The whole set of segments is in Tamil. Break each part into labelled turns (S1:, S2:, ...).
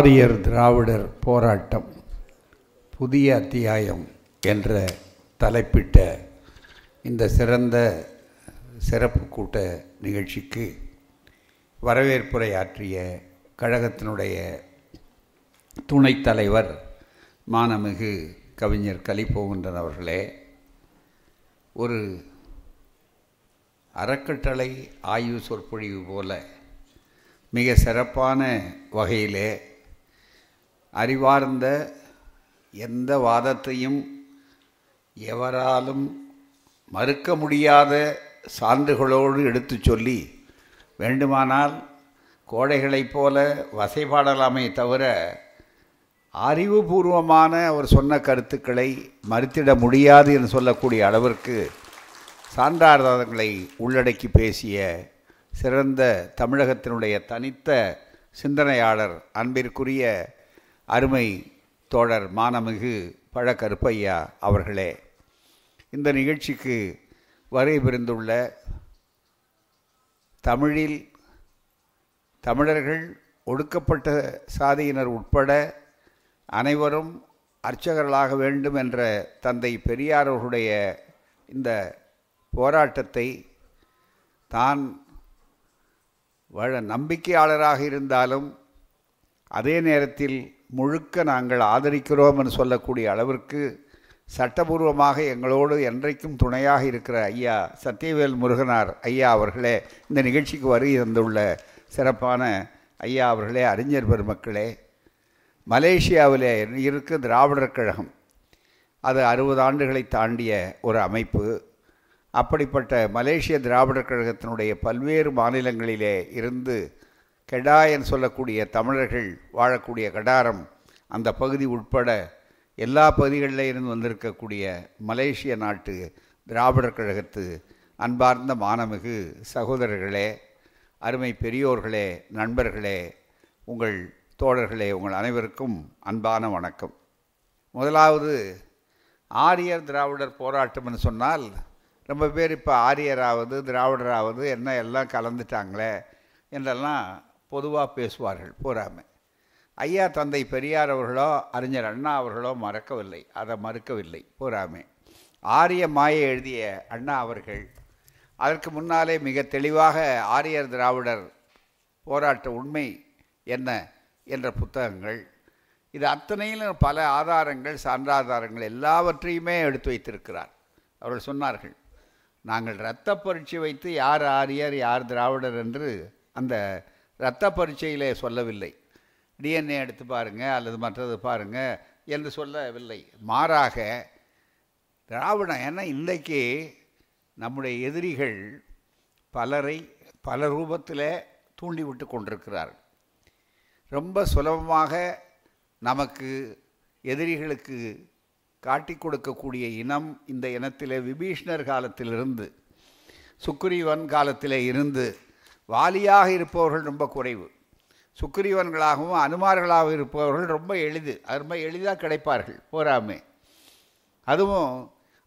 S1: ஆரியர் திராவிடர் போராட்டம் புதிய அத்தியாயம் என்ற தலைப்பிட்ட இந்த சிறந்த சிறப்பு கூட்ட நிகழ்ச்சிக்கு வரவேற்புரை ஆற்றிய கழகத்தினுடைய துணைத் தலைவர் மானமிகு கவிஞர் கலிபோகின்றன் அவர்களே ஒரு அறக்கட்டளை ஆய்வு சொற்பொழிவு போல மிக சிறப்பான வகையிலே அறிவார்ந்த எந்த வாதத்தையும் எவராலும் மறுக்க முடியாத சான்றுகளோடு எடுத்து சொல்லி வேண்டுமானால் கோடைகளைப் போல வசைபாடலாமே தவிர அறிவுபூர்வமான அவர் சொன்ன கருத்துக்களை மறுத்திட முடியாது என்று சொல்லக்கூடிய அளவிற்கு சான்றார்தங்களை உள்ளடக்கி பேசிய சிறந்த தமிழகத்தினுடைய தனித்த சிந்தனையாளர் அன்பிற்குரிய அருமை தோழர் மானமிகு பழக்கருப்பையா அவர்களே இந்த நிகழ்ச்சிக்கு வரை தமிழில் தமிழர்கள் ஒடுக்கப்பட்ட சாதியினர் உட்பட அனைவரும் அர்ச்சகர்களாக வேண்டும் என்ற தந்தை பெரியாரர்களுடைய இந்த போராட்டத்தை தான் வழ நம்பிக்கையாளராக இருந்தாலும் அதே நேரத்தில் முழுக்க நாங்கள் ஆதரிக்கிறோம் என்று சொல்லக்கூடிய அளவிற்கு சட்டபூர்வமாக எங்களோடு என்றைக்கும் துணையாக இருக்கிற ஐயா சத்யவேல் முருகனார் ஐயா அவர்களே இந்த நிகழ்ச்சிக்கு வருகை தந்துள்ள சிறப்பான ஐயா அவர்களே அறிஞர் பெருமக்களே மலேசியாவில் இருக்க திராவிடர் கழகம் அது அறுபது ஆண்டுகளை தாண்டிய ஒரு அமைப்பு அப்படிப்பட்ட மலேசிய திராவிடர் கழகத்தினுடைய பல்வேறு மாநிலங்களிலே இருந்து கெடா என்று சொல்லக்கூடிய தமிழர்கள் வாழக்கூடிய கடாரம் அந்த பகுதி உட்பட எல்லா பகுதிகளில் இருந்து வந்திருக்கக்கூடிய மலேசிய நாட்டு திராவிடர் கழகத்து அன்பார்ந்த மானமிகு சகோதரர்களே அருமை பெரியோர்களே நண்பர்களே உங்கள் தோழர்களே உங்கள் அனைவருக்கும் அன்பான வணக்கம் முதலாவது ஆரியர் திராவிடர் போராட்டம்னு சொன்னால் ரொம்ப பேர் இப்போ ஆரியராவது திராவிடராவது என்ன எல்லாம் கலந்துட்டாங்களே என்றெல்லாம் பொதுவாக பேசுவார்கள் பூராமல் ஐயா தந்தை பெரியார் அவர்களோ அறிஞர் அண்ணா அவர்களோ மறக்கவில்லை அதை மறுக்கவில்லை பூராமே ஆரிய மாயை எழுதிய அண்ணா அவர்கள் அதற்கு முன்னாலே மிக தெளிவாக ஆரியர் திராவிடர் போராட்ட உண்மை என்ன என்ற புத்தகங்கள் இது அத்தனையிலும் பல ஆதாரங்கள் சான்றாதாரங்கள் எல்லாவற்றையுமே எடுத்து வைத்திருக்கிறார் அவர்கள் சொன்னார்கள் நாங்கள் இரத்த பரீட்சை வைத்து யார் ஆரியர் யார் திராவிடர் என்று அந்த இரத்த பரீட்சையில் சொல்லவில்லை டிஎன்ஏ எடுத்து பாருங்கள் அல்லது மற்றது பாருங்கள் என்று சொல்லவில்லை மாறாக திராவிடம் ஏன்னா இன்றைக்கு நம்முடைய எதிரிகள் பலரை பல ரூபத்தில் தூண்டிவிட்டு கொண்டிருக்கிறார்கள் ரொம்ப சுலபமாக நமக்கு எதிரிகளுக்கு காட்டி கொடுக்கக்கூடிய இனம் இந்த இனத்தில் விபீஷ்ணர் காலத்திலிருந்து சுக்ரீவன் காலத்தில் இருந்து வாலியாக இருப்பவர்கள் ரொம்ப குறைவு சுக்கிரீவன்களாகவும் அனுமார்களாகவும் இருப்பவர்கள் ரொம்ப எளிது அது ரொம்ப எளிதாக கிடைப்பார்கள் போராமே அதுவும்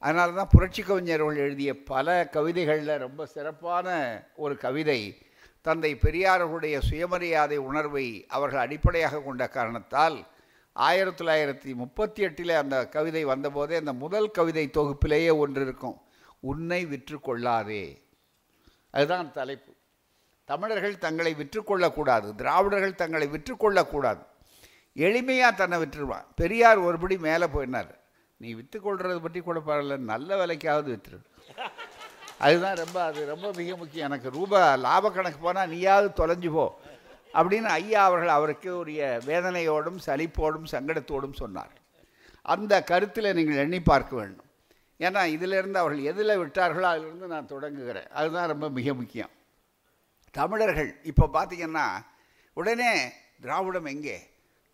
S1: அதனால தான் புரட்சி கவிஞர்கள் எழுதிய பல கவிதைகளில் ரொம்ப சிறப்பான ஒரு கவிதை தந்தை பெரியாரர்களுடைய சுயமரியாதை உணர்வை அவர்கள் அடிப்படையாக கொண்ட காரணத்தால் ஆயிரத்தி தொள்ளாயிரத்தி முப்பத்தி எட்டில் அந்த கவிதை வந்தபோதே அந்த முதல் கவிதை தொகுப்பிலேயே ஒன்று இருக்கும் உன்னை விற்று கொள்ளாதே அதுதான் தலைப்பு தமிழர்கள் தங்களை விற்றுக்கொள்ளக்கூடாது திராவிடர்கள் தங்களை விற்றுக்கொள்ளக்கூடாது எளிமையாக தன்னை விற்றுருவான் பெரியார் ஒருபடி மேலே போயினார் நீ விற்று பற்றி கூட பரவாயில்ல நல்ல விலைக்காவது விற்றுரு அதுதான் ரொம்ப அது ரொம்ப மிக முக்கியம் எனக்கு ரூபா லாப கணக்கு போனால் நீயாவது தொலைஞ்சு போ அப்படின்னு ஐயா அவர்கள் அவருக்கு உரிய வேதனையோடும் சலிப்போடும் சங்கடத்தோடும் சொன்னார் அந்த கருத்தில் நீங்கள் எண்ணி பார்க்க வேண்டும் ஏன்னா இதிலிருந்து அவர்கள் எதில் விட்டார்களோ அதிலிருந்து நான் தொடங்குகிறேன் அதுதான் ரொம்ப மிக முக்கியம் தமிழர்கள் இப்போ பார்த்திங்கன்னா உடனே திராவிடம் எங்கே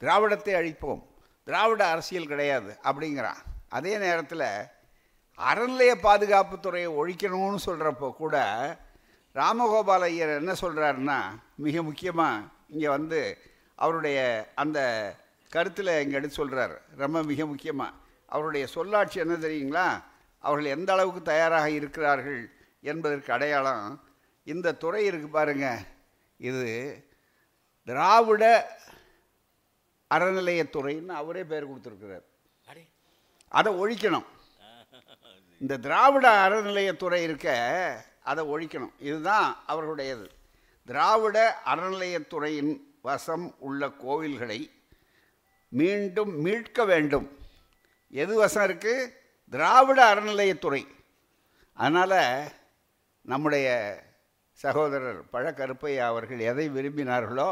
S1: திராவிடத்தை அழிப்போம் திராவிட அரசியல் கிடையாது அப்படிங்கிறான் அதே நேரத்தில் அறநிலைய பாதுகாப்பு துறையை ஒழிக்கணும்னு சொல்கிறப்போ கூட ராமகோபால் ஐயர் என்ன சொல்கிறாருன்னா மிக முக்கியமாக இங்கே வந்து அவருடைய அந்த கருத்தில் இங்கே எடுத்து சொல்கிறார் ரொம்ப மிக முக்கியமாக அவருடைய சொல்லாட்சி என்ன தெரியுங்களா அவர்கள் எந்த அளவுக்கு தயாராக இருக்கிறார்கள் என்பதற்கு அடையாளம் இந்த துறை இருக்குது பாருங்க இது திராவிட அறநிலையத்துறைன்னு அவரே பேர் கொடுத்துருக்கிறார் அதை ஒழிக்கணும் இந்த திராவிட அறநிலையத்துறை இருக்க அதை ஒழிக்கணும் இதுதான் அவர்களுடையது திராவிட அறநிலையத்துறையின் வசம் உள்ள கோவில்களை மீண்டும் மீட்க வேண்டும் எது வசம் இருக்குது திராவிட அறநிலையத்துறை அதனால் நம்முடைய சகோதரர் பழக்கருப்பையா அவர்கள் எதை விரும்பினார்களோ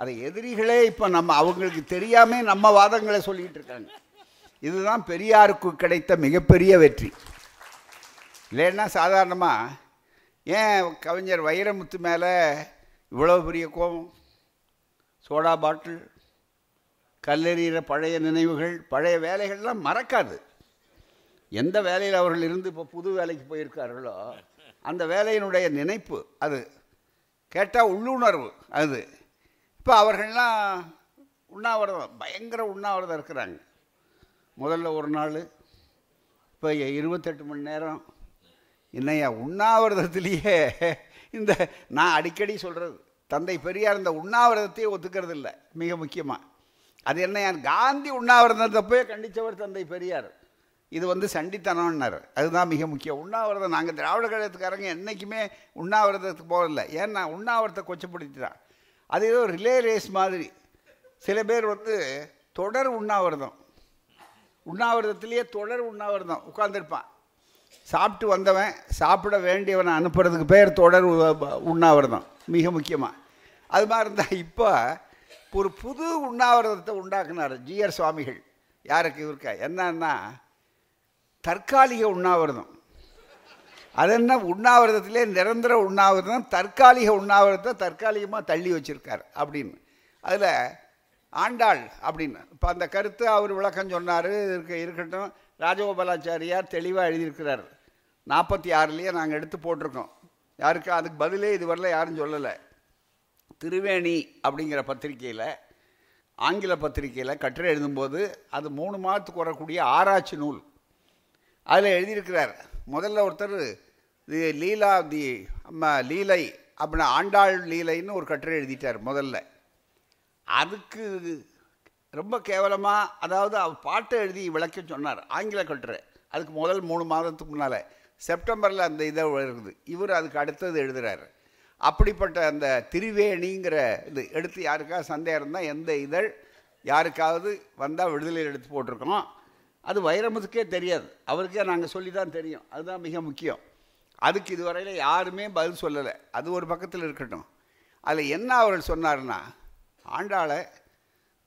S1: அதை எதிரிகளே இப்போ நம்ம அவங்களுக்கு தெரியாமல் நம்ம வாதங்களை சொல்லிக்கிட்டு இருக்காங்க இதுதான் பெரியாருக்கு கிடைத்த மிகப்பெரிய வெற்றி இல்லைன்னா சாதாரணமாக ஏன் கவிஞர் வைரமுத்து மேலே இவ்வளோ பெரிய கோபம் சோடா பாட்டில் கல்லெறிகிற பழைய நினைவுகள் பழைய வேலைகள்லாம் மறக்காது எந்த வேலையில் அவர்கள் இருந்து இப்போ புது வேலைக்கு போயிருக்கார்களோ அந்த வேலையினுடைய நினைப்பு அது கேட்டால் உள்ளுணர்வு அது இப்போ அவர்கள்லாம் உண்ணாவிரதம் பயங்கர உண்ணாவிரதம் இருக்கிறாங்க முதல்ல ஒரு நாள் இப்போ இருபத்தெட்டு மணி நேரம் என்னையா உண்ணாவிரதத்திலேயே இந்த நான் அடிக்கடி சொல்கிறது தந்தை பெரியார் இந்த உண்ணாவிரதத்தையே ஒத்துக்கிறது இல்லை மிக முக்கியமாக அது என்ன காந்தி உண்ணாவிரதத்தை போய் கண்டித்தவர் தந்தை பெரியார் இது வந்து சண்டித்தனம்னார் அதுதான் மிக முக்கியம் உண்ணாவிரதம் நாங்கள் திராவிட கழகத்துக்காரங்க என்றைக்குமே உண்ணாவிரதத்துக்கு போகல ஏன்னா உண்ணாவிரத்தை கொச்சப்படுத்திட்டான் அது ஏதோ ரிலே ரேஸ் மாதிரி சில பேர் வந்து தொடர் உண்ணாவிரதம் உண்ணாவிரதத்துலேயே தொடர் உண்ணாவிரதம் உட்காந்துருப்பான் சாப்பிட்டு வந்தவன் சாப்பிட வேண்டியவனை அனுப்புறதுக்கு பேர் தொடர் உண்ணாவிரதம் மிக முக்கியமாக அது மாதிரி இருந்தால் இப்போ ஒரு புது உண்ணாவிரதத்தை உண்டாக்குனார் ஜிஆர் சுவாமிகள் யாருக்கு இருக்கா என்னன்னா தற்காலிக உண்ணாவிரதம் அது என்ன உண்ணாவிரதத்திலே நிரந்தர உண்ணாவிரதம் தற்காலிக உண்ணாவிரதத்தை தற்காலிகமாக தள்ளி வச்சுருக்கார் அப்படின்னு அதில் ஆண்டாள் அப்படின்னு இப்போ அந்த கருத்து அவர் விளக்கம் சொன்னார் இருக்க இருக்கட்டும் ராஜகோபாலாச்சாரியார் தெளிவாக எழுதியிருக்கிறார் நாற்பத்தி ஆறுலேயே நாங்கள் எடுத்து போட்டிருக்கோம் யாருக்கு அதுக்கு பதிலே இதுவரையில் யாரும் சொல்லலை திருவேணி அப்படிங்கிற பத்திரிகையில் ஆங்கில பத்திரிகையில் கட்டுரை எழுதும்போது அது மூணு மாதத்துக்கு வரக்கூடிய ஆராய்ச்சி நூல் அதில் எழுதியிருக்கிறார் முதல்ல ஒருத்தர் தி லீலா தி அம்மா லீலை அப்படின்னா ஆண்டாள் லீலைன்னு ஒரு கட்டுரை எழுதிட்டார் முதல்ல அதுக்கு ரொம்ப கேவலமாக அதாவது அவர் பாட்டை எழுதி விளக்க சொன்னார் ஆங்கில கட்டுரை அதுக்கு முதல் மூணு மாதத்துக்கு முன்னால் செப்டம்பரில் அந்த இதை வருது இவர் அதுக்கு அடுத்தது எழுதுகிறார் அப்படிப்பட்ட அந்த திருவேணிங்கிற இது எடுத்து யாருக்காவது சந்தேகம் இருந்தால் எந்த இதழ் யாருக்காவது வந்தால் விடுதலையில் எடுத்து போட்டிருக்கோம் அது வைரமுத்துக்கே தெரியாது அவருக்கே நாங்கள் சொல்லி தான் தெரியும் அதுதான் மிக முக்கியம் அதுக்கு இதுவரையில் யாருமே பதில் சொல்லலை அது ஒரு பக்கத்தில் இருக்கட்டும் அதில் என்ன அவர்கள் சொன்னார்னா ஆண்டாளை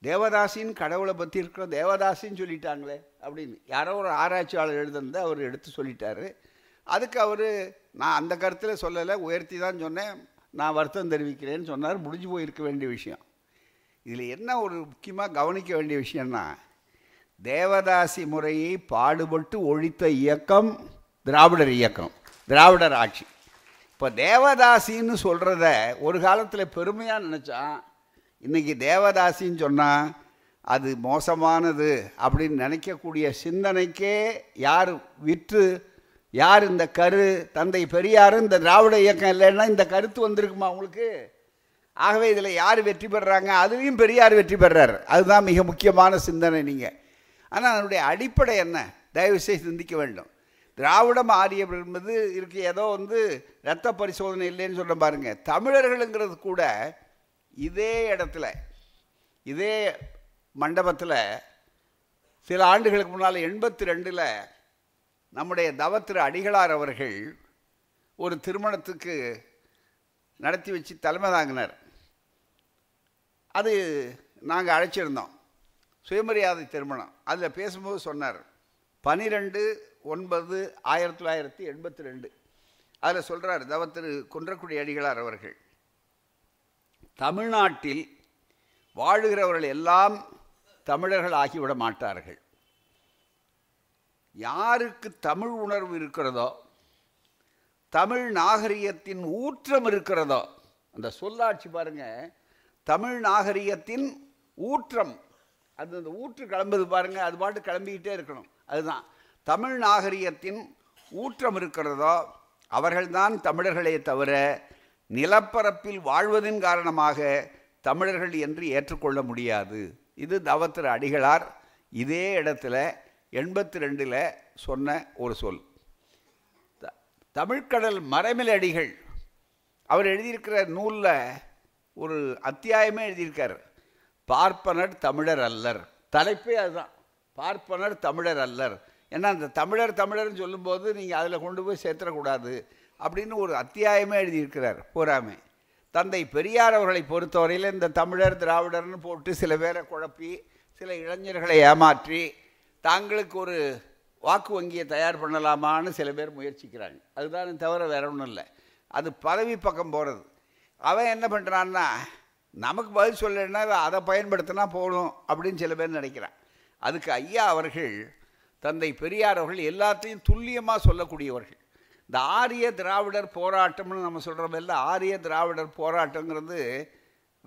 S1: தேவதாசின்னு கடவுளை பற்றி இருக்கிற தேவதாசின்னு சொல்லிட்டாங்களே அப்படின்னு யாரோ ஒரு ஆராய்ச்சியாளர் எழுதுந்து அவர் எடுத்து சொல்லிட்டாரு அதுக்கு அவர் நான் அந்த கருத்தில் சொல்லலை உயர்த்தி தான் சொன்னேன் நான் வருத்தம் தெரிவிக்கிறேன்னு சொன்னார் முடிஞ்சு போயிருக்க வேண்டிய விஷயம் இதில் என்ன ஒரு முக்கியமாக கவனிக்க வேண்டிய விஷயம்னா தேவதாசி முறையை பாடுபட்டு ஒழித்த இயக்கம் திராவிடர் இயக்கம் திராவிடர் ஆட்சி இப்போ தேவதாசின்னு சொல்கிறத ஒரு காலத்தில் பெருமையாக நினச்சான் இன்றைக்கி தேவதாசின்னு சொன்னால் அது மோசமானது அப்படின்னு நினைக்கக்கூடிய சிந்தனைக்கே யார் விற்று யார் இந்த கரு தந்தை பெரியார் இந்த திராவிட இயக்கம் இல்லைன்னா இந்த கருத்து வந்திருக்குமா அவங்களுக்கு ஆகவே இதில் யார் வெற்றி பெறுறாங்க அதுலேயும் பெரியார் வெற்றி பெறார் அதுதான் மிக முக்கியமான சிந்தனை நீங்கள் ஆனால் அதனுடைய அடிப்படை என்ன தயவுசெய்து சிந்திக்க வேண்டும் திராவிடம் ஆரியம் என்பது இருக்கு ஏதோ வந்து இரத்த பரிசோதனை இல்லைன்னு சொல்ல பாருங்க தமிழர்களுங்கிறது கூட இதே இடத்துல இதே மண்டபத்தில் சில ஆண்டுகளுக்கு முன்னால் எண்பத்தி ரெண்டில் நம்முடைய தவத்திரு அடிகளார் அவர்கள் ஒரு திருமணத்துக்கு நடத்தி வச்சு தலைமை தாங்கினார் அது நாங்கள் அழைச்சிருந்தோம் சுயமரியாதை திருமணம் அதில் பேசும்போது சொன்னார் பனிரெண்டு ஒன்பது ஆயிரத்தி தொள்ளாயிரத்தி எண்பத்தி ரெண்டு அதில் சொல்கிறார் தவ திரு குன்றக்குடி அடிகளார் அவர்கள் தமிழ்நாட்டில் வாழுகிறவர்கள் எல்லாம் தமிழர்கள் ஆகிவிட மாட்டார்கள் யாருக்கு தமிழ் உணர்வு இருக்கிறதோ தமிழ் நாகரிகத்தின் ஊற்றம் இருக்கிறதோ அந்த சொல்லாட்சி பாருங்கள் தமிழ் நாகரிகத்தின் ஊற்றம் அது அந்த ஊற்று கிளம்புது பாருங்கள் அது பாட்டு கிளம்பிக்கிட்டே இருக்கணும் அதுதான் தமிழ் நாகரிகத்தின் ஊற்றம் இருக்கிறதோ அவர்கள்தான் தமிழர்களே தவிர நிலப்பரப்பில் வாழ்வதின் காரணமாக தமிழர்கள் என்று ஏற்றுக்கொள்ள முடியாது இது தவத்திர அடிகளார் இதே இடத்துல எண்பத்தி ரெண்டில் சொன்ன ஒரு சொல் தமிழ்கடல் மறைமில் அடிகள் அவர் எழுதியிருக்கிற நூலில் ஒரு அத்தியாயமே எழுதியிருக்கார் பார்ப்பனர் தமிழர் அல்லர் தலைப்பே அதுதான் பார்ப்பனர் தமிழர் அல்லர் ஏன்னா அந்த தமிழர் தமிழர்னு சொல்லும்போது நீங்கள் அதில் கொண்டு போய் சேர்த்துடக்கூடாது அப்படின்னு ஒரு அத்தியாயமே எழுதியிருக்கிறார் பூராமே தந்தை பெரியார் அவர்களை பொறுத்தவரையில் இந்த தமிழர் திராவிடர்னு போட்டு சில பேரை குழப்பி சில இளைஞர்களை ஏமாற்றி தாங்களுக்கு ஒரு வாக்கு வங்கியை தயார் பண்ணலாமான்னு சில பேர் முயற்சிக்கிறாங்க அதுதான் தவிர வேற ஒன்றும் இல்லை அது பதவி பக்கம் போகிறது அவன் என்ன பண்ணுறான்னா நமக்கு பதில் சொல்லலைன்னா அதை பயன்படுத்தினா போகணும் அப்படின்னு சில பேர் நினைக்கிறான் அதுக்கு ஐயா அவர்கள் தந்தை பெரியார் அவர்கள் எல்லாத்தையும் துல்லியமாக சொல்லக்கூடியவர்கள் இந்த ஆரிய திராவிடர் போராட்டம்னு நம்ம இல்லை ஆரிய திராவிடர் போராட்டங்கிறது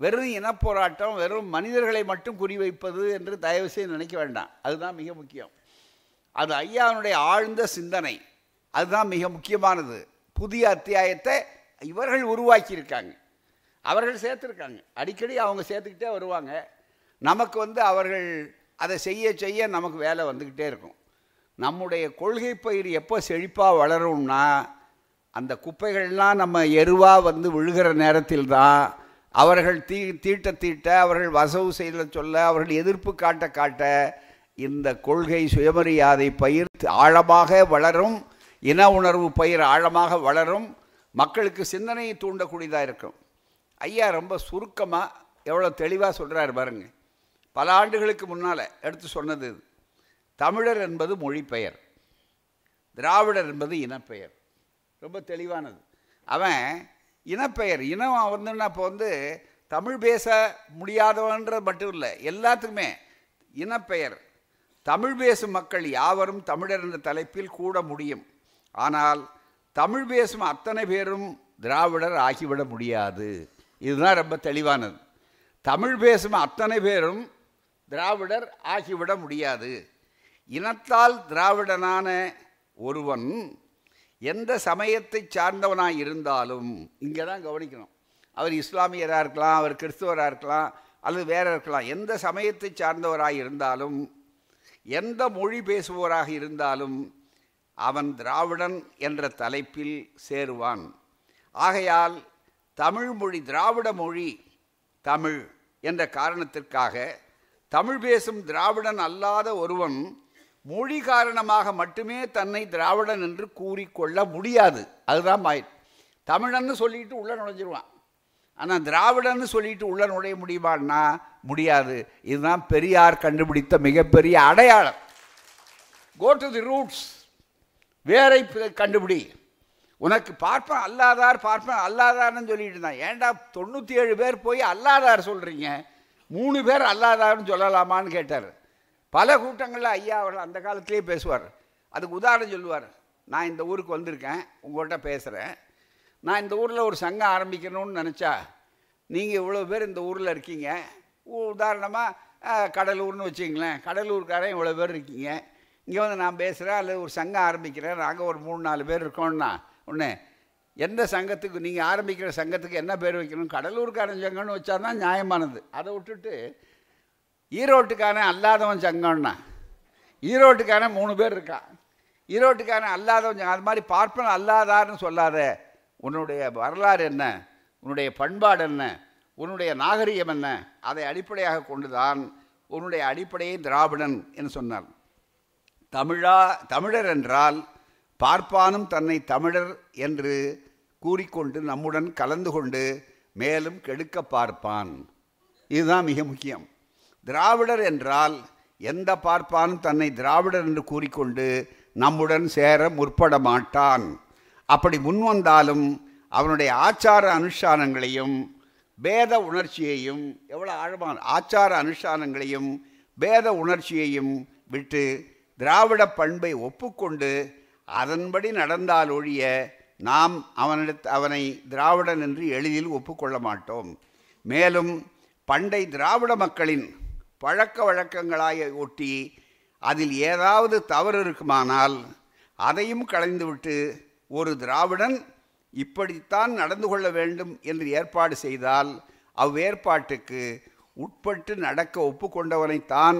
S1: வெறும் இனப்போராட்டம் வெறும் மனிதர்களை மட்டும் குறிவைப்பது என்று தயவுசெய்து நினைக்க வேண்டாம் அதுதான் மிக முக்கியம் அது ஐயாவுடைய ஆழ்ந்த சிந்தனை அதுதான் மிக முக்கியமானது புதிய அத்தியாயத்தை இவர்கள் உருவாக்கியிருக்காங்க அவர்கள் சேர்த்துருக்காங்க அடிக்கடி அவங்க சேர்த்துக்கிட்டே வருவாங்க நமக்கு வந்து அவர்கள் அதை செய்ய செய்ய நமக்கு வேலை வந்துக்கிட்டே இருக்கும் நம்முடைய கொள்கை பயிர் எப்போ செழிப்பாக வளரும்னா அந்த குப்பைகள்லாம் நம்ம எருவாக வந்து விழுகிற நேரத்தில் தான் அவர்கள் தீ தீட்ட தீட்ட அவர்கள் வசவு செய்த சொல்ல அவர்கள் எதிர்ப்பு காட்ட காட்ட இந்த கொள்கை சுயமரியாதை பயிர் ஆழமாக வளரும் இன உணர்வு பயிர் ஆழமாக வளரும் மக்களுக்கு சிந்தனையை தூண்டக்கூடியதாக இருக்கும் ஐயா ரொம்ப சுருக்கமாக எவ்வளோ தெளிவாக சொல்கிறார் பாருங்க பல ஆண்டுகளுக்கு முன்னால் எடுத்து சொன்னது தமிழர் என்பது பெயர் திராவிடர் என்பது இனப்பெயர் ரொம்ப தெளிவானது அவன் இனப்பெயர் இனம் வந்துன்னா இப்போ வந்து தமிழ் பேச முடியாதவன்றது மட்டும் இல்லை எல்லாத்துக்குமே இனப்பெயர் தமிழ் பேசும் மக்கள் யாவரும் தமிழர் என்ற தலைப்பில் கூட முடியும் ஆனால் தமிழ் பேசும் அத்தனை பேரும் திராவிடர் ஆகிவிட முடியாது இதுதான் ரொம்ப தெளிவானது தமிழ் பேசும் அத்தனை பேரும் திராவிடர் ஆகிவிட முடியாது இனத்தால் திராவிடனான ஒருவன் எந்த சமயத்தை சார்ந்தவனாக இருந்தாலும் இங்கே தான் கவனிக்கணும் அவர் இஸ்லாமியராக இருக்கலாம் அவர் கிறிஸ்துவராக இருக்கலாம் அல்லது வேற இருக்கலாம் எந்த சமயத்தை சார்ந்தவராக இருந்தாலும் எந்த மொழி பேசுபவராக இருந்தாலும் அவன் திராவிடன் என்ற தலைப்பில் சேருவான் ஆகையால் தமிழ் மொழி திராவிட மொழி தமிழ் என்ற காரணத்திற்காக தமிழ் பேசும் திராவிடன் அல்லாத ஒருவன் மொழி காரணமாக மட்டுமே தன்னை திராவிடன் என்று கூறிக்கொள்ள முடியாது அதுதான் மாயில் தமிழன்னு சொல்லிட்டு உள்ளே நுழைஞ்சிருவான் ஆனால் திராவிடன்னு சொல்லிட்டு உள்ளே நுழைய முடியுமான்னா முடியாது இதுதான் பெரியார் கண்டுபிடித்த மிகப்பெரிய அடையாளம் கோ டு தி ரூட்ஸ் வேரை கண்டுபிடி உனக்கு பார்ப்பேன் அல்லாதார் பார்ப்பேன் அல்லாதார்னு சொல்லிட்டு இருந்தான் ஏண்டா தொண்ணூற்றி ஏழு பேர் போய் அல்லாதார் சொல்கிறீங்க மூணு பேர் அல்லாதார்னு சொல்லலாமான்னு கேட்டார் பல கூட்டங்களில் ஐயா அவர் அந்த காலத்துலேயே பேசுவார் அதுக்கு உதாரணம் சொல்லுவார் நான் இந்த ஊருக்கு வந்திருக்கேன் உங்கள்கிட்ட பேசுகிறேன் நான் இந்த ஊரில் ஒரு சங்கம் ஆரம்பிக்கணும்னு நினச்சா நீங்கள் இவ்வளோ பேர் இந்த ஊரில் இருக்கீங்க உதாரணமாக கடலூர்னு வச்சுங்களேன் கடலூர்காரன் இவ்வளோ பேர் இருக்கீங்க இங்கே வந்து நான் பேசுகிறேன் அல்லது ஒரு சங்கம் ஆரம்பிக்கிறேன் நாங்கள் ஒரு மூணு நாலு பேர் இருக்கோம்னா உடனே எந்த சங்கத்துக்கு நீங்கள் ஆரம்பிக்கிற சங்கத்துக்கு என்ன பேர் வைக்கணும் கடலூருக்காரன் சங்கம்னு வச்சா தான் நியாயமானது அதை விட்டுட்டு ஈரோட்டுக்கான அல்லாதவன் சங்கம்னா ஈரோட்டுக்கான மூணு பேர் இருக்கான் ஈரோட்டுக்கான அல்லாதவன் அது மாதிரி பார்ப்பன் அல்லாதார்னு சொல்லாத உன்னுடைய வரலாறு என்ன உன்னுடைய பண்பாடு என்ன உன்னுடைய நாகரிகம் என்ன அதை அடிப்படையாக கொண்டுதான் உன்னுடைய அடிப்படையை திராவிடன் என்று சொன்னார் தமிழா தமிழர் என்றால் பார்ப்பானும் தன்னை தமிழர் என்று கூறிக்கொண்டு நம்முடன் கலந்து கொண்டு மேலும் கெடுக்க பார்ப்பான் இதுதான் மிக முக்கியம் திராவிடர் என்றால் எந்த பார்ப்பானும் தன்னை திராவிடர் என்று கூறிக்கொண்டு நம்முடன் சேர முற்பட மாட்டான் அப்படி முன்வந்தாலும் அவனுடைய ஆச்சார அனுஷ்டானங்களையும் பேத உணர்ச்சியையும் எவ்வளோ ஆழமான ஆச்சார அனுஷ்டானங்களையும் பேத உணர்ச்சியையும் விட்டு திராவிட பண்பை ஒப்புக்கொண்டு அதன்படி நடந்தால் ஒழிய நாம் அவனிட அவனை திராவிடன் என்று எளிதில் ஒப்புக்கொள்ள மாட்டோம் மேலும் பண்டை திராவிட மக்களின் பழக்க வழக்கங்களாக ஒட்டி அதில் ஏதாவது தவறு இருக்குமானால் அதையும் கலைந்துவிட்டு ஒரு திராவிடன் இப்படித்தான் நடந்து கொள்ள வேண்டும் என்று ஏற்பாடு செய்தால் அவ்வேற்பாட்டுக்கு உட்பட்டு நடக்க ஒப்புக்கொண்டவனைத்தான்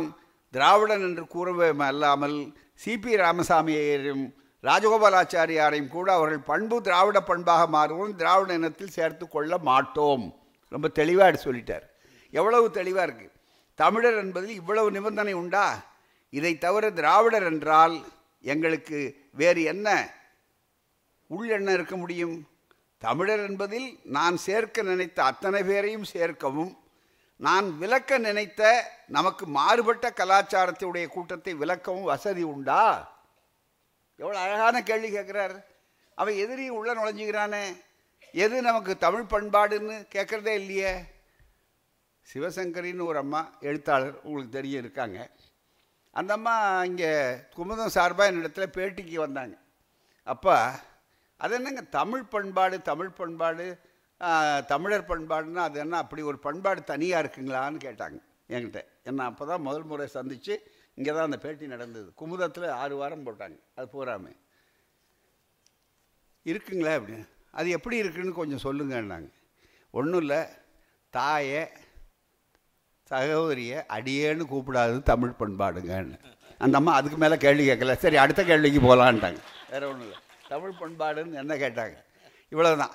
S1: திராவிடன் என்று கூறவே அல்லாமல் சிபி ராமசாமியையும் ராஜகோபாலாச்சாரியாரையும் கூட அவர்கள் பண்பு திராவிட பண்பாக மாறுவோம் திராவிட இனத்தில் சேர்த்து கொள்ள மாட்டோம் ரொம்ப தெளிவாக சொல்லிட்டார் எவ்வளவு தெளிவாக இருக்குது தமிழர் என்பதில் இவ்வளவு நிபந்தனை உண்டா இதை தவிர திராவிடர் என்றால் எங்களுக்கு வேறு என்ன உள் என்ன இருக்க முடியும் தமிழர் என்பதில் நான் சேர்க்க நினைத்த அத்தனை பேரையும் சேர்க்கவும் நான் விளக்க நினைத்த நமக்கு மாறுபட்ட கலாச்சாரத்தினுடைய கூட்டத்தை விளக்கவும் வசதி உண்டா எவ்வளோ அழகான கேள்வி கேட்குறாரு அவன் எதிரியும் உள்ளே நுழைஞ்சிக்கிறானே எது நமக்கு தமிழ் பண்பாடுன்னு கேட்குறதே இல்லையே சிவசங்கரின்னு ஒரு அம்மா எழுத்தாளர் உங்களுக்கு தெரிய இருக்காங்க அந்த அம்மா இங்கே குமுதம் சார்பாக என்னிடத்துல பேட்டிக்கு வந்தாங்க அப்பா அது என்னங்க தமிழ் பண்பாடு தமிழ் பண்பாடு தமிழர் பண்பாடுன்னா அது என்ன அப்படி ஒரு பண்பாடு தனியாக இருக்குங்களான்னு கேட்டாங்க என்கிட்ட என்ன அப்போ தான் முதல் முறை சந்தித்து இங்கே தான் அந்த பேட்டி நடந்தது குமுதத்தில் ஆறு வாரம் போட்டாங்க அது பூராமே இருக்குங்களே அப்படி அது எப்படி இருக்குன்னு கொஞ்சம் சொல்லுங்கன்னாங்க ஒன்றும் இல்லை தாயை சகோதரியை அடியேன்னு கூப்பிடாது தமிழ் பண்பாடுங்கன்னு அந்த அம்மா அதுக்கு மேலே கேள்வி கேட்கல சரி அடுத்த கேள்விக்கு போகலான்ட்டாங்க வேறு ஒன்றும் இல்லை தமிழ் பண்பாடுன்னு என்ன கேட்டாங்க இவ்வளோதான்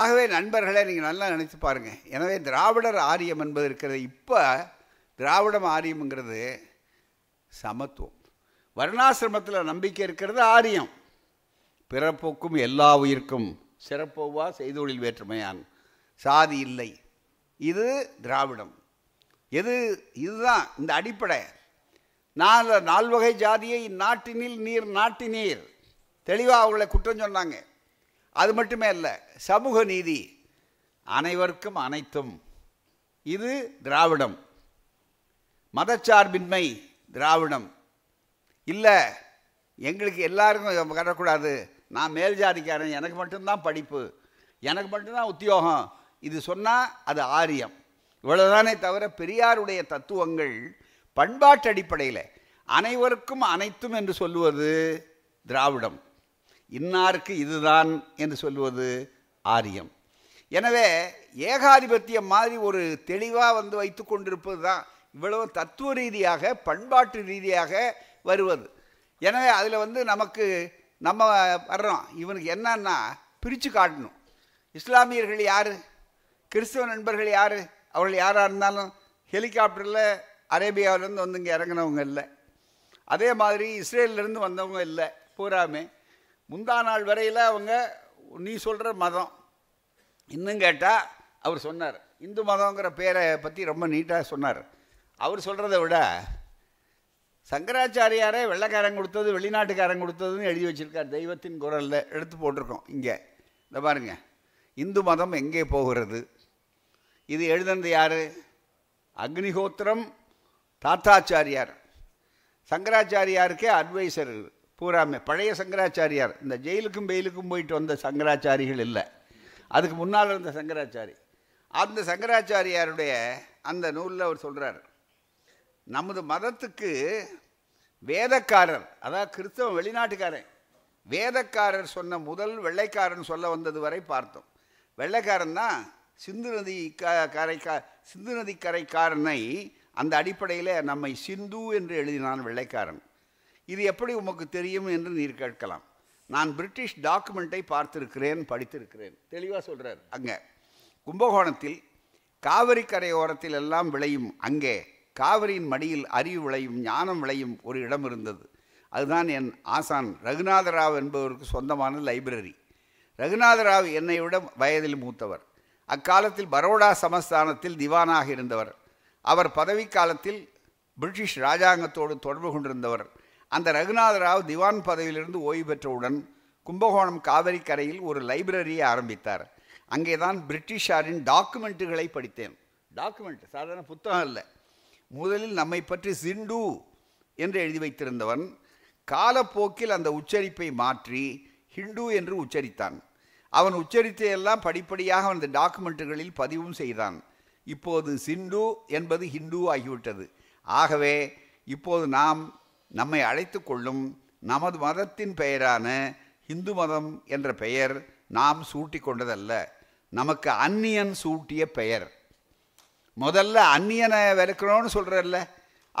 S1: ஆகவே நண்பர்களே நீங்கள் நல்லா நினச்சி பாருங்கள் எனவே திராவிடர் ஆரியம் என்பது இருக்கிறது இப்போ திராவிடம் ஆரியம்ங்கிறது சமத்துவம் வர்ணாசிரமத்தில் நம்பிக்கை இருக்கிறது ஆரியம் பிறப்புக்கும் எல்லா உயிர்க்கும் சிறப்போவா செய்தொழில் வேற்றுமையான் சாதி இல்லை இது திராவிடம் எது இதுதான் இந்த அடிப்படை நாலு நால்வகை ஜாதியை நாட்டினில் நீர் நாட்டினீர் தெளிவாக அவங்கள குற்றம் சொன்னாங்க அது மட்டுமே இல்லை சமூக நீதி அனைவருக்கும் அனைத்தும் இது திராவிடம் மதச்சார்பின்மை திராவிடம் இல்லை எங்களுக்கு எல்லாருக்கும் வரக்கூடாது நான் மேல் ஜாதிக்காரன் எனக்கு மட்டும்தான் படிப்பு எனக்கு மட்டும்தான் உத்தியோகம் இது சொன்னால் அது ஆரியம் இவ்வளோதானே தவிர பெரியாருடைய தத்துவங்கள் பண்பாட்டு அடிப்படையில் அனைவருக்கும் அனைத்தும் என்று சொல்லுவது திராவிடம் இன்னாருக்கு இதுதான் என்று சொல்லுவது ஆரியம் எனவே ஏகாதிபத்தியம் மாதிரி ஒரு தெளிவாக வந்து வைத்து கொண்டிருப்பது தான் இவ்வளவு தத்துவ ரீதியாக பண்பாட்டு ரீதியாக வருவது எனவே அதில் வந்து நமக்கு நம்ம வர்றோம் இவனுக்கு என்னன்னா பிரித்து காட்டணும் இஸ்லாமியர்கள் யார் கிறிஸ்தவ நண்பர்கள் யார் அவர்கள் யாராக இருந்தாலும் ஹெலிகாப்டரில் அரேபியாவிலேருந்து வந்து இங்கே இறங்கினவங்க இல்லை அதே மாதிரி இஸ்ரேலிருந்து வந்தவங்க இல்லை பூராமே முந்தா நாள் வரையில் அவங்க நீ சொல்கிற மதம் இன்னும் கேட்டால் அவர் சொன்னார் இந்து மதங்கிற பேரை பற்றி ரொம்ப நீட்டாக சொன்னார் அவர் சொல்கிறத விட சங்கராச்சாரியாரே வெள்ளைக்காரன் கொடுத்தது வெளிநாட்டுக்காரன் கொடுத்ததுன்னு எழுதி வச்சுருக்கார் தெய்வத்தின் குரலில் எடுத்து போட்டிருக்கோம் இங்கே இந்த பாருங்க இந்து மதம் எங்கே போகிறது இது எழுதுனது யார் அக்னிஹோத்திரம் தாத்தாச்சாரியார் சங்கராச்சாரியாருக்கே அட்வைசர் பூராமே பழைய சங்கராச்சாரியார் இந்த ஜெயிலுக்கும் பெயிலுக்கும் போயிட்டு வந்த சங்கராச்சாரிகள் இல்லை அதுக்கு முன்னால் இருந்த சங்கராச்சாரி அந்த சங்கராச்சாரியாருடைய அந்த நூலில் அவர் சொல்கிறார் நமது மதத்துக்கு வேதக்காரர் அதாவது கிறிஸ்தவ வெளிநாட்டுக்காரன் வேதக்காரர் சொன்ன முதல் வெள்ளைக்காரன் சொல்ல வந்தது வரை பார்த்தோம் வெள்ளைக்காரன் தான் சிந்து நதி கரை சிந்து நதி கரைக்காரனை அந்த அடிப்படையில் நம்மை சிந்து என்று எழுதினான் வெள்ளைக்காரன் இது எப்படி உமக்கு தெரியும் என்று நீர் கேட்கலாம் நான் பிரிட்டிஷ் டாக்குமெண்ட்டை பார்த்திருக்கிறேன் படித்திருக்கிறேன் தெளிவாக சொல்கிறார் அங்கே கும்பகோணத்தில் காவிரி கரையோரத்தில் எல்லாம் விளையும் அங்கே காவிரியின் மடியில் அறிவு விளையும் ஞானம் விளையும் ஒரு இடம் இருந்தது அதுதான் என் ஆசான் ரகுநாதராவ் என்பவருக்கு சொந்தமான லைப்ரரி ரகுநாதராவ் என்னை விட வயதில் மூத்தவர் அக்காலத்தில் பரோடா சமஸ்தானத்தில் திவானாக இருந்தவர் அவர் காலத்தில் பிரிட்டிஷ் ராஜாங்கத்தோடு தொடர்பு கொண்டிருந்தவர் அந்த ரகுநாதராவ் திவான் பதவியிலிருந்து ஓய்வு பெற்றவுடன் கும்பகோணம் காவிரி கரையில் ஒரு லைப்ரரியை ஆரம்பித்தார் அங்கேதான் பிரிட்டிஷாரின் டாக்குமெண்ட்டுகளை படித்தேன் டாக்குமெண்ட் சாதாரண புத்தகம் இல்லை முதலில் நம்மை பற்றி சிண்டு என்று எழுதி வைத்திருந்தவன் காலப்போக்கில் அந்த உச்சரிப்பை மாற்றி ஹிண்டு என்று உச்சரித்தான் அவன் உச்சரித்தையெல்லாம் படிப்படியாக அந்த டாக்குமெண்ட்டுகளில் பதிவும் செய்தான் இப்போது சிண்டு என்பது ஹிண்டு ஆகிவிட்டது ஆகவே இப்போது நாம் நம்மை அழைத்து கொள்ளும் நமது மதத்தின் பெயரான இந்து மதம் என்ற பெயர் நாம் சூட்டி கொண்டதல்ல நமக்கு அந்நியன் சூட்டிய பெயர் முதல்ல அந்நியனை வெறுக்கணும்னு சொல்கிறல்ல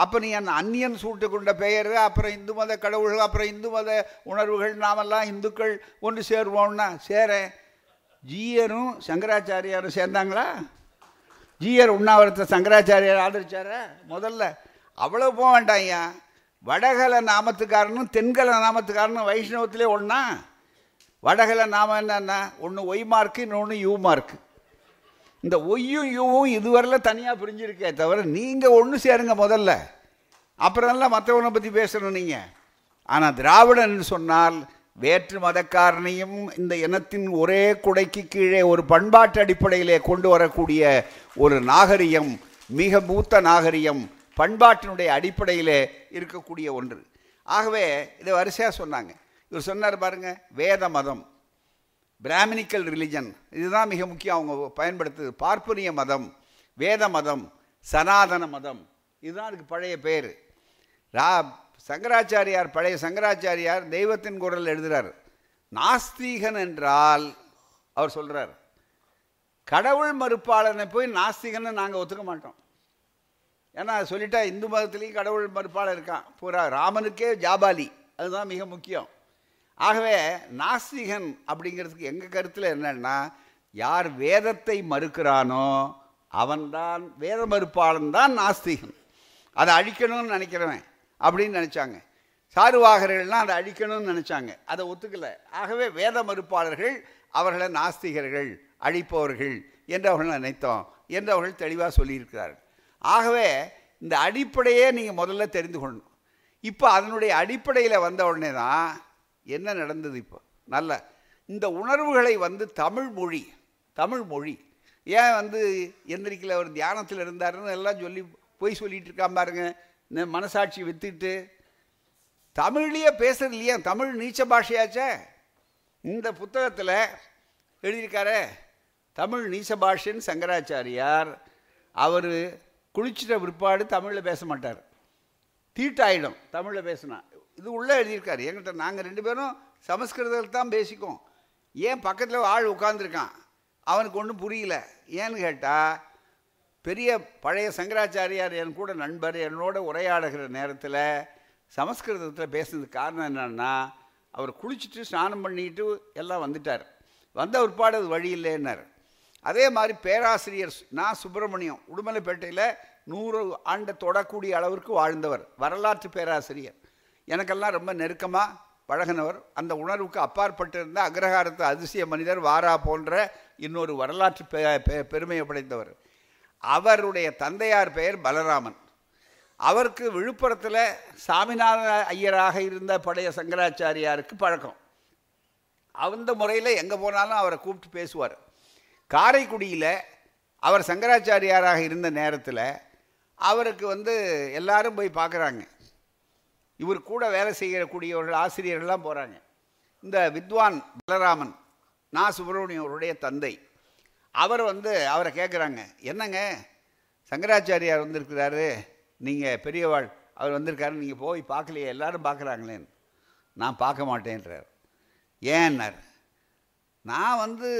S1: அப்போ நீ அந்த அந்நியன் சூட்டு கொண்ட பெயர் அப்புறம் இந்து மத கடவுள்கள் அப்புறம் இந்து மத உணர்வுகள் நாமெல்லாம் இந்துக்கள் ஒன்று சேருவோம்னா சேரேன் ஜீயரும் சங்கராச்சாரியாரும் சேர்ந்தாங்களா ஜீயர் உண்ணாவிரத்தை சங்கராச்சாரியார் ஆதரிச்சார முதல்ல அவ்வளோ போக வேண்டாம் ஐயா வடகல நாமத்துக்காரனும் தென்கல நாமத்துக்காரனும் வைஷ்ணவத்திலே ஒன்றா வடகல நாமம் என்னன்னா ஒன்று ஒய் மார்க்கு இன்னொன்று யூ மார்க்கு இந்த ஒய்யும் யூவும் இதுவரையில் தனியாக பிரிஞ்சிருக்கே தவிர நீங்கள் ஒன்று சேருங்க முதல்ல அப்புறம்லாம் மற்றவனை பற்றி பேசணும் நீங்கள் ஆனால் திராவிடன் சொன்னால் வேற்று மதக்காரனையும் இந்த இனத்தின் ஒரே குடைக்கு கீழே ஒரு பண்பாட்டு அடிப்படையிலே கொண்டு வரக்கூடிய ஒரு நாகரிகம் மிக மூத்த நாகரிகம் பண்பாட்டினுடைய அடிப்படையிலே இருக்கக்கூடிய ஒன்று ஆகவே இதை வரிசையாக சொன்னாங்க இவர் சொன்னார் பாருங்கள் வேத மதம் பிராமினிக்கல் ரிலிஜன் இதுதான் மிக முக்கியம் அவங்க பயன்படுத்துது பார்ப்பனிய மதம் வேத மதம் சனாதன மதம் இதுதான் அதுக்கு பழைய பேர் ரா சங்கராச்சாரியார் பழைய சங்கராச்சாரியார் தெய்வத்தின் குரல் எழுதுகிறார் நாஸ்திகன் என்றால் அவர் சொல்கிறார் கடவுள் மறுப்பாளனை போய் நாஸ்திகன்னு நாங்கள் ஒத்துக்க மாட்டோம் ஏன்னா சொல்லிட்டா இந்து மதத்துலேயும் கடவுள் மறுப்பாளர் இருக்கான் பூரா ராமனுக்கே ஜாபாலி அதுதான் மிக முக்கியம் ஆகவே நாஸ்திகன் அப்படிங்கிறதுக்கு எங்கள் கருத்தில் என்னென்னா யார் வேதத்தை மறுக்கிறானோ அவன்தான் வேத மறுப்பாளன் தான் நாஸ்திகன் அதை அழிக்கணும்னு நினைக்கிறவன் அப்படின்னு நினச்சாங்க சாருவாகர்கள்லாம் அதை அழிக்கணும்னு நினச்சாங்க அதை ஒத்துக்கலை ஆகவே வேத மறுப்பாளர்கள் அவர்களை நாஸ்திகர்கள் அழிப்பவர்கள் என்று அவர்கள் நினைத்தோம் என்று அவர்கள் தெளிவாக சொல்லியிருக்கிறார்கள் ஆகவே இந்த அடிப்படையே நீங்கள் முதல்ல தெரிந்து கொள்ளணும் இப்போ அதனுடைய அடிப்படையில் வந்த உடனே தான் என்ன நடந்தது இப்போ நல்ல இந்த உணர்வுகளை வந்து தமிழ் மொழி தமிழ் மொழி ஏன் வந்து எந்திரிக்கல அவர் தியானத்தில் இருந்தாருன்னு எல்லாம் சொல்லி பொய் சொல்லிகிட்டு இருக்கான் பாருங்க இந்த மனசாட்சி வித்துட்டு தமிழ்லேயே பேசுறது இல்லையா தமிழ் நீச்ச பாஷையாச்சே இந்த புத்தகத்தில் எழுதியிருக்காரு தமிழ் நீச்ச பாஷைன்னு சங்கராச்சாரியார் அவர் குளிச்சிட்ட பிற்பாடு தமிழில் பேச மாட்டார் தீட்டாயிடும் தமிழில் பேசினா இது உள்ளே எழுதியிருக்காரு என்கிட்ட நாங்கள் ரெண்டு பேரும் சமஸ்கிருதத்தில் தான் பேசிக்கோம் ஏன் பக்கத்தில் ஆள் உட்காந்துருக்கான் அவனுக்கு ஒன்றும் புரியல ஏன்னு கேட்டால் பெரிய பழைய சங்கராச்சாரியார் என் கூட நண்பர் என்னோட உரையாடுகிற நேரத்தில் சமஸ்கிருதத்தில் பேசுனதுக்கு காரணம் என்னன்னா அவர் குளிச்சுட்டு ஸ்நானம் பண்ணிட்டு எல்லாம் வந்துட்டார் வந்த உட்பாடு அது வழி இல்லைன்னார் அதே மாதிரி பேராசிரியர் நான் சுப்பிரமணியம் உடுமலைப்பேட்டையில் நூறு ஆண்டை தொடக்கூடிய அளவிற்கு வாழ்ந்தவர் வரலாற்று பேராசிரியர் எனக்கெல்லாம் ரொம்ப நெருக்கமாக பழகினவர் அந்த உணர்வுக்கு அப்பாற்பட்டு இருந்த அக்ரஹாரத்து அதிசய மனிதர் வாரா போன்ற இன்னொரு வரலாற்று பெ பெ பெருமையை படைத்தவர் அவருடைய தந்தையார் பெயர் பலராமன் அவருக்கு விழுப்புரத்தில் சாமிநாத ஐயராக இருந்த பழைய சங்கராச்சாரியாருக்கு பழக்கம் அந்த முறையில் எங்கே போனாலும் அவரை கூப்பிட்டு பேசுவார் காரைக்குடியில் அவர் சங்கராச்சாரியாராக இருந்த நேரத்தில் அவருக்கு வந்து எல்லாரும் போய் பார்க்குறாங்க இவர் கூட வேலை செய்யக்கூடியவர்கள் ஆசிரியர்கள்லாம் போகிறாங்க இந்த வித்வான் பலராமன் நா சுப்பிரமணியம் அவருடைய தந்தை அவர் வந்து அவரை கேட்குறாங்க என்னங்க சங்கராச்சாரியார் வந்திருக்கிறாரு நீங்கள் பெரியவாள் அவர் வந்திருக்காரு நீங்கள் போய் பார்க்கலையே எல்லாரும் பார்க்குறாங்களேன்னு நான் பார்க்க மாட்டேன்றார் ஏன்னார் நான் வந்து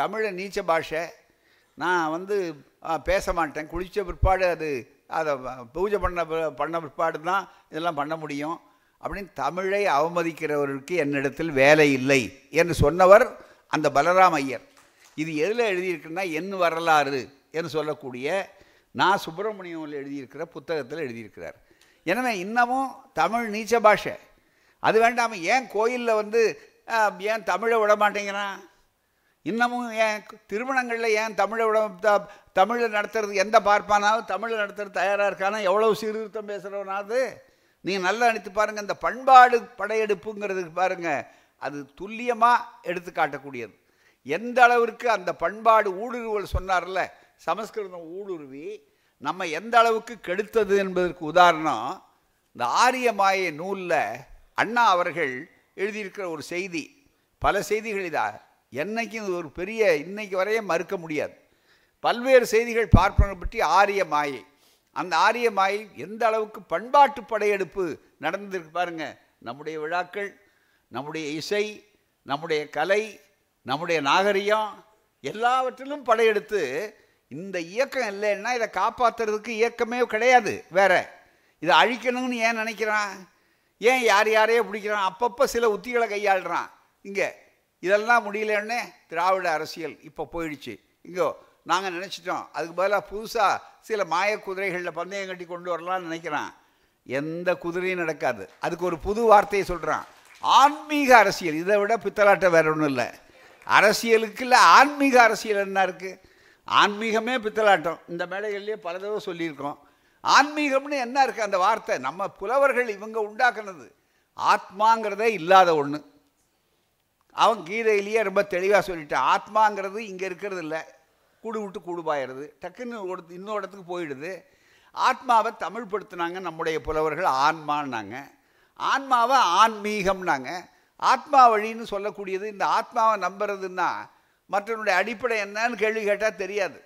S1: தமிழை நீச்ச பாஷை நான் வந்து பேச மாட்டேன் குளித்த பிற்பாடு அது அதை பூஜை பண்ண பண்ண பிற்பாடு தான் இதெல்லாம் பண்ண முடியும் அப்படின்னு தமிழை அவமதிக்கிறவர்களுக்கு என்னிடத்தில் வேலை இல்லை என்று சொன்னவர் அந்த பலராம் ஐயர் இது எதில் எழுதியிருக்குன்னா என் வரலாறு என்று சொல்லக்கூடிய நான் சுப்பிரமணியம் எழுதியிருக்கிற புத்தகத்தில் எழுதியிருக்கிறார் எனவே இன்னமும் தமிழ் நீச்ச பாஷை அது வேண்டாமல் ஏன் கோயிலில் வந்து ஏன் தமிழை விட மாட்டேங்கிறான் இன்னமும் ஏன் திருமணங்களில் ஏன் தமிழோட தமிழில் நடத்துறது எந்த பார்ப்பானாலும் தமிழில் நடத்துறது தயாராக இருக்கானா எவ்வளோ சீர்திருத்தம் பேசுகிறவனாவது நீங்கள் நல்லா நினைத்து பாருங்கள் இந்த பண்பாடு படையெடுப்புங்கிறதுக்கு பாருங்கள் அது துல்லியமாக எடுத்து காட்டக்கூடியது எந்த அளவிற்கு அந்த பண்பாடு ஊடுருவல் சொன்னார்ல சமஸ்கிருதம் ஊடுருவி நம்ம எந்த அளவுக்கு கெடுத்தது என்பதற்கு உதாரணம் இந்த ஆரிய மாய நூலில் அண்ணா அவர்கள் எழுதியிருக்கிற ஒரு செய்தி பல செய்திகள் இதாக என்னைக்கும் ஒரு பெரிய இன்னைக்கு வரைய மறுக்க முடியாது பல்வேறு செய்திகள் பார்ப்பவர்கள் பற்றி ஆரிய மாயை அந்த ஆரிய மாயை எந்த அளவுக்கு பண்பாட்டு படையெடுப்பு நடந்திருக்கு பாருங்க நம்முடைய விழாக்கள் நம்முடைய இசை நம்முடைய கலை நம்முடைய நாகரிகம் எல்லாவற்றிலும் படையெடுத்து இந்த இயக்கம் இல்லைன்னா இதை காப்பாற்றுறதுக்கு இயக்கமே கிடையாது வேற இதை அழிக்கணும்னு ஏன் நினைக்கிறான் ஏன் யார் யாரையே பிடிக்கிறான் அப்பப்போ சில உத்திகளை கையாளுறான் இங்கே இதெல்லாம் முடியலன்னே திராவிட அரசியல் இப்போ போயிடுச்சு இங்கோ நாங்கள் நினச்சிட்டோம் அதுக்கு பதிலாக புதுசாக சில மாய குதிரைகளில் பந்தயம் கட்டி கொண்டு வரலாம்னு நினைக்கிறான் எந்த குதிரையும் நடக்காது அதுக்கு ஒரு புது வார்த்தையை சொல்கிறான் ஆன்மீக அரசியல் இதை விட பித்தலாட்டம் வேற ஒன்றும் இல்லை அரசியலுக்கு இல்லை ஆன்மீக அரசியல் என்ன இருக்குது ஆன்மீகமே பித்தலாட்டம் இந்த மேடைகள்லேயே பல தடவை சொல்லியிருக்கோம் ஆன்மீகம்னு என்ன இருக்குது அந்த வார்த்தை நம்ம புலவர்கள் இவங்க உண்டாக்குனது ஆத்மாங்கிறதே இல்லாத ஒன்று அவன் கீதையிலேயே ரொம்ப தெளிவாக சொல்லிட்டான் ஆத்மாங்கிறது இங்கே இருக்கிறது இல்லை கூடு விட்டு கூடுபாயிடுது டக்குன்னு ஒரு இன்னொரு இடத்துக்கு போயிடுது ஆத்மாவை தமிழ் படுத்தினாங்க நம்முடைய புலவர்கள் ஆன்மான்னாங்க ஆன்மாவை ஆன்மீகம்னாங்க ஆத்மா வழின்னு சொல்லக்கூடியது இந்த ஆத்மாவை நம்புறதுன்னா மற்றவனுடைய அடிப்படை என்னன்னு கேள்வி கேட்டால் தெரியாது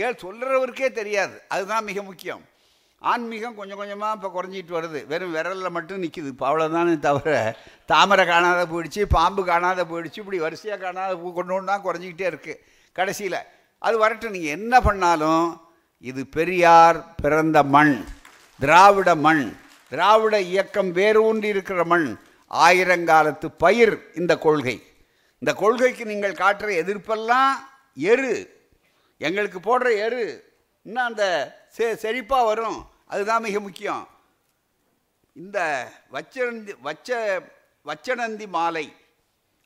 S1: கேள் சொல்கிறவருக்கே தெரியாது அதுதான் மிக முக்கியம் ஆன்மீகம் கொஞ்சம் கொஞ்சமாக இப்போ குறைஞ்சிட்டு வருது வெறும் விரலில் மட்டும் நிற்கிது இப்போ அவ்வளோதானே தவிர தாமரை காணாத போயிடுச்சு பாம்பு காணாத போயிடுச்சு இப்படி வரிசையாக காணாத பூ கொண்டு தான் குறைஞ்சிக்கிட்டே இருக்குது கடைசியில் அது வரட்டும் நீங்கள் என்ன பண்ணாலும் இது பெரியார் பிறந்த மண் திராவிட மண் திராவிட இயக்கம் வேரூன்றி இருக்கிற மண் ஆயிரங்காலத்து பயிர் இந்த கொள்கை இந்த கொள்கைக்கு நீங்கள் காட்டுற எதிர்ப்பெல்லாம் எரு எங்களுக்கு போடுற எரு இன்னும் அந்த செ செழிப்பாக வரும் அதுதான் மிக முக்கியம் இந்த வச்சனந்தி வச்ச வச்சனந்தி மாலை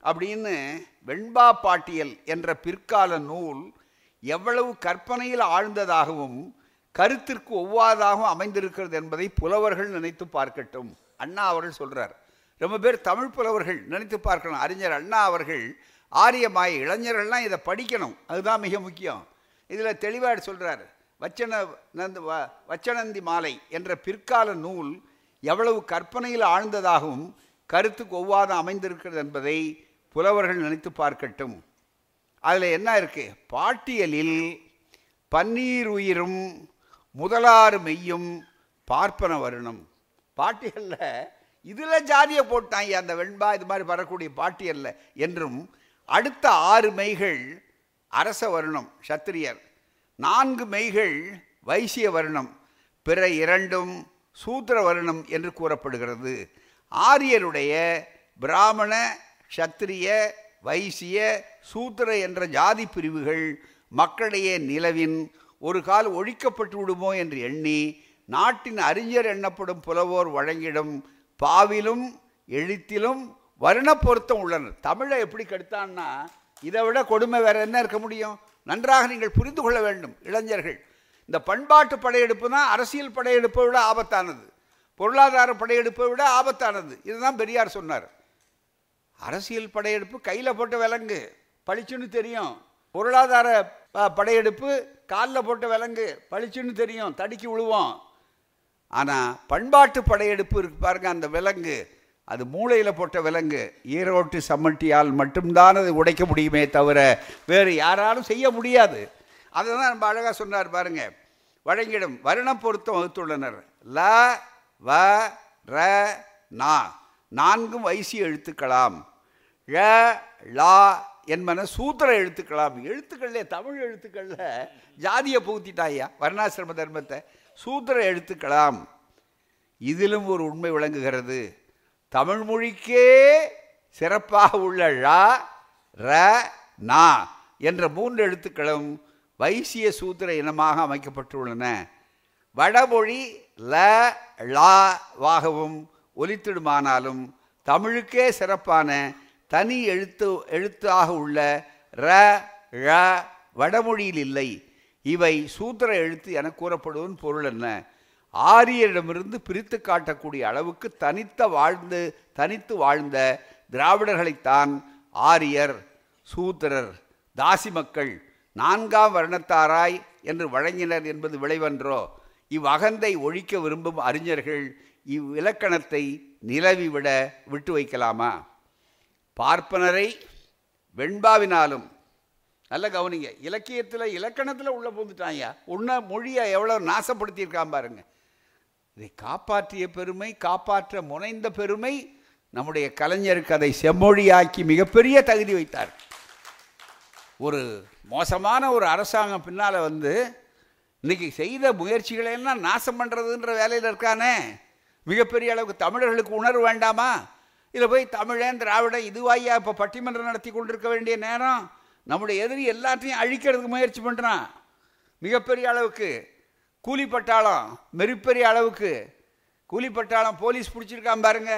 S1: அப்படின்னு வெண்பா பாட்டியல் என்ற பிற்கால நூல் எவ்வளவு கற்பனையில் ஆழ்ந்ததாகவும் கருத்திற்கு ஒவ்வாதாகவும் அமைந்திருக்கிறது என்பதை புலவர்கள் நினைத்து பார்க்கட்டும் அண்ணா அவர்கள் சொல்கிறார் ரொம்ப பேர் தமிழ் புலவர்கள் நினைத்து பார்க்கணும் அறிஞர் அண்ணா அவர்கள் ஆரியமாய இளைஞர்கள்லாம் இதை படிக்கணும் அதுதான் மிக முக்கியம் இதில் தெளிவாக சொல்கிறார் வச்சன வ வச்சனந்தி மாலை என்ற பிற்கால நூல் எவ்வளவு கற்பனையில் ஆழ்ந்ததாகவும் கருத்துக்கு ஒவ்வாத அமைந்திருக்கிறது என்பதை புலவர்கள் நினைத்து பார்க்கட்டும் அதில் என்ன இருக்கு பாட்டியலில் பன்னீர் உயிரும் முதலாறு மெய்யும் பார்ப்பன வருணம் பாட்டியலில் இதில் ஜாதியை போட்டாங்க அந்த வெண்பா இது மாதிரி வரக்கூடிய பாட்டியல்ல என்றும் அடுத்த ஆறு மெய்கள் அரச வருணம் சத்திரியர் நான்கு மெய்கள் வைசிய வருணம் பிற இரண்டும் சூத்திர வருணம் என்று கூறப்படுகிறது ஆரியருடைய பிராமண சத்திரிய வைசிய சூத்திர என்ற ஜாதி பிரிவுகள் மக்களிடையே நிலவின் ஒரு கால் ஒழிக்கப்பட்டு விடுமோ என்று எண்ணி நாட்டின் அறிஞர் எண்ணப்படும் புலவோர் வழங்கிடும் பாவிலும் எழுத்திலும் வருண பொருத்தம் உள்ளனர் தமிழை எப்படி கெடுத்தான்னா இதை விட கொடுமை வேற என்ன இருக்க முடியும் நன்றாக நீங்கள் புரிந்து கொள்ள வேண்டும் இளைஞர்கள் இந்த பண்பாட்டு படையெடுப்பு தான் அரசியல் படையெடுப்பை விட ஆபத்தானது பொருளாதார படையெடுப்பை விட ஆபத்தானது இதுதான் பெரியார் சொன்னார் அரசியல் படையெடுப்பு கையில் போட்ட விலங்கு பளிச்சுன்னு தெரியும் பொருளாதார படையெடுப்பு காலில் போட்ட விலங்கு பளிச்சுன்னு தெரியும் தடுக்கி விழுவோம் ஆனால் பண்பாட்டு படையெடுப்பு இருக்கு பாருங்கள் அந்த விலங்கு அது மூளையில் போட்ட விலங்கு ஈரோட்டு சம்மட்டியால் மட்டும்தான் அது உடைக்க முடியுமே தவிர வேறு யாராலும் செய்ய முடியாது அதை தான் நம்ம அழகாக சொன்னார் பாருங்க வழங்கிடும் வருணம் பொருத்தம் வகுத்துள்ளனர் ல வ ர நா நான்கும் வைசி எழுத்துக்கலாம் ழ லா என்பன சூத்திர எழுத்துக்கலாம் எழுத்துக்கள்லே தமிழ் எழுத்துக்களில் ஜாதியை புகுத்திட்டாயா வர்ணாசிரம தர்மத்தை சூத்திர எழுத்துக்கலாம் இதிலும் ஒரு உண்மை விளங்குகிறது தமிழ் மொழிக்கே சிறப்பாக உள்ள ழ ர நா என்ற மூன்று எழுத்துக்களும் வைசிய சூத்திர இனமாக அமைக்கப்பட்டுள்ளன வடமொழி ல லா வாகவும் ஒலித்திடுமானாலும் தமிழுக்கே சிறப்பான தனி எழுத்து எழுத்தாக உள்ள ர ழ வடமொழியில் இல்லை இவை சூத்திர எழுத்து என கூறப்படுவதன் பொருள் என்ன ஆரியரிடமிருந்து பிரித்து காட்டக்கூடிய அளவுக்கு தனித்த வாழ்ந்து தனித்து வாழ்ந்த திராவிடர்களைத்தான் ஆரியர் சூத்திரர் தாசி மக்கள் நான்காம் வருணத்தாராய் என்று வழங்கினர் என்பது விளைவன்றோ இவ்வகந்தை ஒழிக்க விரும்பும் அறிஞர்கள் இவ்விலக்கணத்தை நிலவிவிட விட்டு வைக்கலாமா பார்ப்பனரை வெண்பாவினாலும் நல்ல கவனிங்க இலக்கியத்தில் இலக்கணத்தில் உள்ளே போந்துட்டாங்க உன்ன மொழியை எவ்வளோ நாசப்படுத்தியிருக்கான் பாருங்கள் இதை காப்பாற்றிய பெருமை காப்பாற்ற முனைந்த பெருமை நம்முடைய கலைஞருக்கு அதை செம்மொழியாக்கி மிகப்பெரிய தகுதி வைத்தார் ஒரு மோசமான ஒரு அரசாங்கம் பின்னால் வந்து இன்றைக்கி செய்த முயற்சிகளை எல்லாம் நாசம் பண்ணுறதுன்ற வேலையில் இருக்கானே மிகப்பெரிய அளவுக்கு தமிழர்களுக்கு உணர்வு வேண்டாமா இதில் போய் தமிழன் திராவிட இதுவாயா இப்போ பட்டிமன்றம் நடத்தி கொண்டிருக்க வேண்டிய நேரம் நம்முடைய எதிரி எல்லாத்தையும் அழிக்கிறதுக்கு முயற்சி பண்ணுறான் மிகப்பெரிய அளவுக்கு கூலி பட்டாளம் அளவுக்கு கூலி பட்டாளம் போலீஸ் பிடிச்சிருக்கான் பாருங்க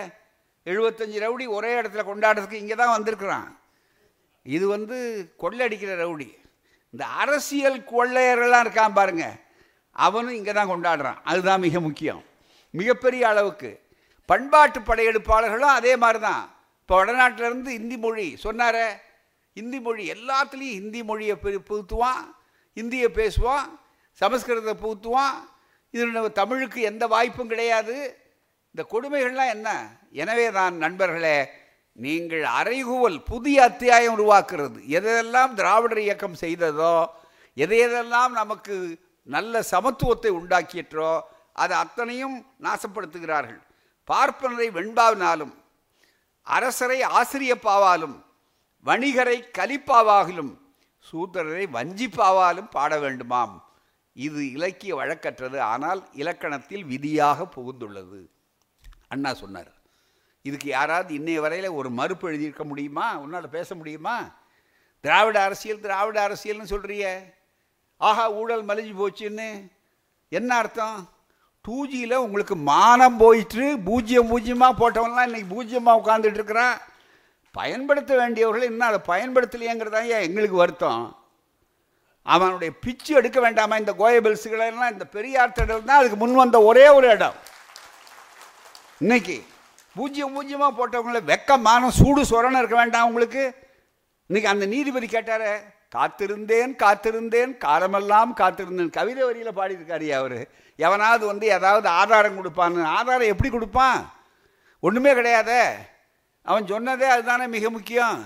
S1: எழுபத்தஞ்சு ரவுடி ஒரே இடத்துல கொண்டாடுறதுக்கு இங்கே தான் வந்திருக்கிறான் இது வந்து கொள்ளடிக்கிற ரவுடி இந்த அரசியல் கொள்ளையர்கள்லாம் இருக்கான் பாருங்க அவனும் இங்கே தான் கொண்டாடுறான் அதுதான் மிக முக்கியம் மிகப்பெரிய அளவுக்கு பண்பாட்டு படையெடுப்பாளர்களும் அதே மாதிரி தான் இப்போ வடநாட்டிலேருந்து இந்தி மொழி சொன்னார இந்தி மொழி எல்லாத்துலேயும் ஹிந்தி மொழியை புதுத்துவான் இந்தியை பேசுவான் சமஸ்கிருதத்தை புகுத்துவான் இதில் தமிழுக்கு எந்த வாய்ப்பும் கிடையாது இந்த கொடுமைகள்லாம் என்ன எனவே தான் நண்பர்களே நீங்கள் அறைகுவல் புதிய அத்தியாயம் உருவாக்குறது எதையெல்லாம் திராவிடர் இயக்கம் செய்ததோ எதையெல்லாம் நமக்கு நல்ல சமத்துவத்தை உண்டாக்கியற்றோ அதை அத்தனையும் நாசப்படுத்துகிறார்கள் பார்ப்பனரை வெண்பாவினாலும் அரசரை ஆசிரியப்பாவாலும் வணிகரை கலிப்பாவாகிலும் சூத்திரரை வஞ்சிப்பாவாலும் பாட வேண்டுமாம் இது இலக்கிய வழக்கற்றது ஆனால் இலக்கணத்தில் விதியாக புகுந்துள்ளது அண்ணா சொன்னார் இதுக்கு யாராவது இன்றைய வரையில் ஒரு மறுப்பு எழுதியிருக்க முடியுமா உன்னால் பேச முடியுமா திராவிட அரசியல் திராவிட அரசியல்னு சொல்கிறிய ஆஹா ஊழல் மலிஞ்சு போச்சுன்னு என்ன அர்த்தம் டூஜியில் உங்களுக்கு மானம் போயிட்டு பூஜ்ஜியம் பூஜ்ஜியமாக போட்டவன்லாம் இன்றைக்கி பூஜ்ஜியமாக உட்காந்துட்டு இருக்கிறான் பயன்படுத்த வேண்டியவர்கள் இன்னும் அதை ஏன் எங்களுக்கு வருத்தம் அவனுடைய பிச்சு எடுக்க வேண்டாமா இந்த எல்லாம் இந்த பெரியார் திடல் தான் அதுக்கு முன் வந்த ஒரே ஒரு இடம் இன்னைக்கு பூஜ்ஜியம் பூஜ்ஜியமாக போட்டவங்கள வெக்கமான சூடு சொரணம் இருக்க வேண்டாம் உங்களுக்கு இன்னைக்கு அந்த நீதிபதி கேட்டார் காத்திருந்தேன் காத்திருந்தேன் காலமெல்லாம் காத்திருந்தேன் கவிதை வரியில் பாடியிருக்காரு அவர் எவனாவது வந்து ஏதாவது ஆதாரம் கொடுப்பான்னு ஆதாரம் எப்படி கொடுப்பான் ஒன்றுமே கிடையாது அவன் சொன்னதே அதுதானே மிக முக்கியம்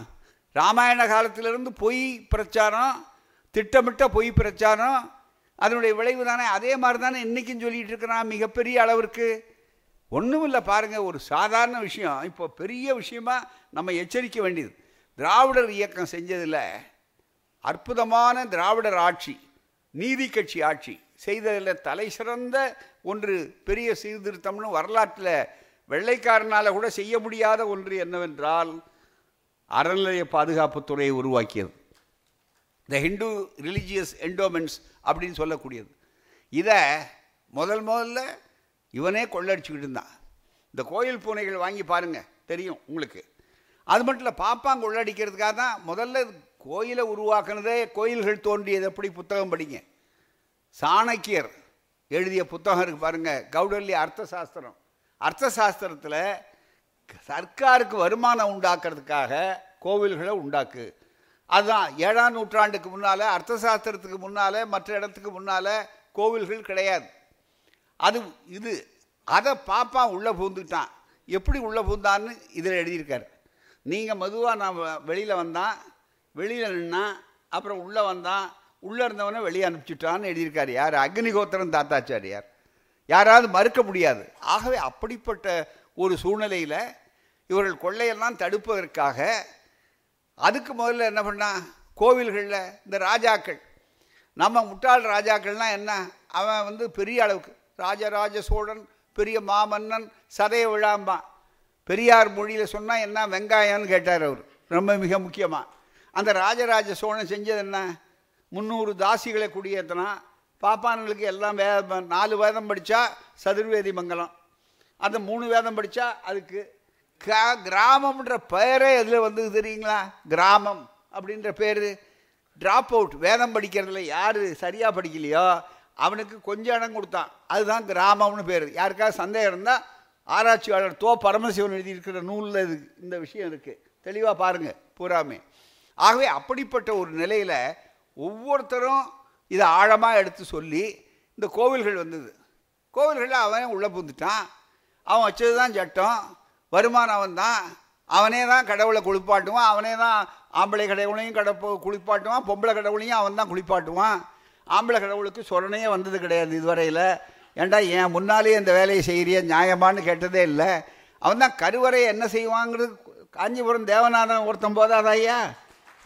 S1: ராமாயண காலத்திலிருந்து பொய் பிரச்சாரம் திட்டமிட்ட பொய் பிரச்சாரம் அதனுடைய விளைவு தானே அதே மாதிரி தானே இன்றைக்கும் சொல்லிகிட்டு இருக்கிறான் மிகப்பெரிய அளவிற்கு ஒன்றும் இல்லை பாருங்கள் ஒரு சாதாரண விஷயம் இப்போ பெரிய விஷயமா நம்ம எச்சரிக்க வேண்டியது திராவிடர் இயக்கம் செஞ்சதில் அற்புதமான திராவிடர் ஆட்சி நீதி கட்சி ஆட்சி செய்ததில் தலை சிறந்த ஒன்று பெரிய சீர்திருத்தம்னு வரலாற்றில் வெள்ளைக்காரனால் கூட செய்ய முடியாத ஒன்று என்னவென்றால் அறநிலைய பாதுகாப்புத்துறையை உருவாக்கியது த ஹிந்து ரிலீஜியஸ் என்டோமெண்ட்ஸ் அப்படின்னு சொல்லக்கூடியது இதை முதல் முதல்ல இவனே கொள்ளடிச்சுக்கிட்டு இருந்தான் இந்த கோயில் பூனைகள் வாங்கி பாருங்கள் தெரியும் உங்களுக்கு அது மட்டும் இல்லை பாப்பாங்க கொள்ளடிக்கிறதுக்காக தான் முதல்ல கோயிலை உருவாக்குனதே கோயில்கள் தோன்றியது எப்படி புத்தகம் படிங்க சாணக்கியர் எழுதிய புத்தகம் இருக்குது பாருங்கள் கௌடல்ய அர்த்த சாஸ்திரம் அர்த்த சாஸ்திரத்தில் சர்க்காருக்கு வருமானம் உண்டாக்குறதுக்காக கோவில்களை உண்டாக்கு அதுதான் ஏழாம் நூற்றாண்டுக்கு முன்னால் அர்த்த சாஸ்திரத்துக்கு முன்னால் மற்ற இடத்துக்கு முன்னால் கோவில்கள் கிடையாது அது இது அதை பாப்பா உள்ளே பூந்துட்டான் எப்படி உள்ளே பூந்தான்னு இதில் எழுதியிருக்கார் நீங்கள் மதுவாக நான் வெளியில் வந்தான் வெளியில் நின்னா அப்புறம் உள்ளே வந்தான் உள்ளே இருந்தவனே வெளியே அனுப்பிச்சுட்டான்னு எழுதியிருக்கார் யார் அக்னிகோத்திரம் தாத்தாச்சாரியார் யாராவது மறுக்க முடியாது ஆகவே அப்படிப்பட்ட ஒரு சூழ்நிலையில் இவர்கள் கொள்ளையெல்லாம் தடுப்பதற்காக அதுக்கு முதல்ல என்ன பண்ணால் கோவில்களில் இந்த ராஜாக்கள் நம்ம முட்டாள் ராஜாக்கள்னால் என்ன அவன் வந்து பெரிய அளவுக்கு ராஜராஜ சோழன் பெரிய மாமன்னன் சதய விழாம்பா பெரியார் மொழியில் சொன்னால் என்ன வெங்காயம்னு கேட்டார் அவர் ரொம்ப மிக முக்கியமாக அந்த ராஜராஜ சோழன் செஞ்சது என்ன முந்நூறு தாசிகளை குடியேற்றினா பாப்பான்களுக்கு எல்லாம் வே நாலு வேதம் படித்தா சதுர்வேதி மங்கலம் அந்த மூணு வேதம் படித்தா அதுக்கு கா கிராமம்ன்ற பெயரே எதில் வந்தது தெரியுங்களா கிராமம் அப்படின்ற பேர் ட்ராப் அவுட் வேதம் படிக்கிறதுல யார் சரியாக படிக்கலையோ அவனுக்கு கொஞ்சம் இடம் கொடுத்தான் அதுதான் கிராமம்னு பேர் யாருக்காவது சந்தேகம் இருந்தால் ஆராய்ச்சியாளர் தோ பரமசிவன் எழுதியிருக்கிற நூலில் இது இந்த விஷயம் இருக்குது தெளிவாக பாருங்கள் பூராமே ஆகவே அப்படிப்பட்ட ஒரு நிலையில் ஒவ்வொருத்தரும் இதை ஆழமாக எடுத்து சொல்லி இந்த கோவில்கள் வந்தது கோவில்களில் அவன் உள்ளே புந்துட்டான் அவன் வச்சது தான் சட்டம் வருமானம் அவன் தான் அவனே தான் கடவுளை குளிப்பாட்டுவான் அவனே தான் ஆம்பளை கடவுளையும் கட குளிப்பாட்டுவான் பொம்பளை கடவுளையும் அவன் தான் குளிப்பாட்டுவான் ஆம்பளை கடவுளுக்கு சொரணையே வந்தது கிடையாது இதுவரையில் ஏண்டா என் முன்னாலே இந்த வேலையை செய்கிறிய நியாயமானு கேட்டதே இல்லை அவன் தான் கருவறையை என்ன செய்வாங்கிறது காஞ்சிபுரம் தேவநாதன் ஒருத்தன் போதாதாயா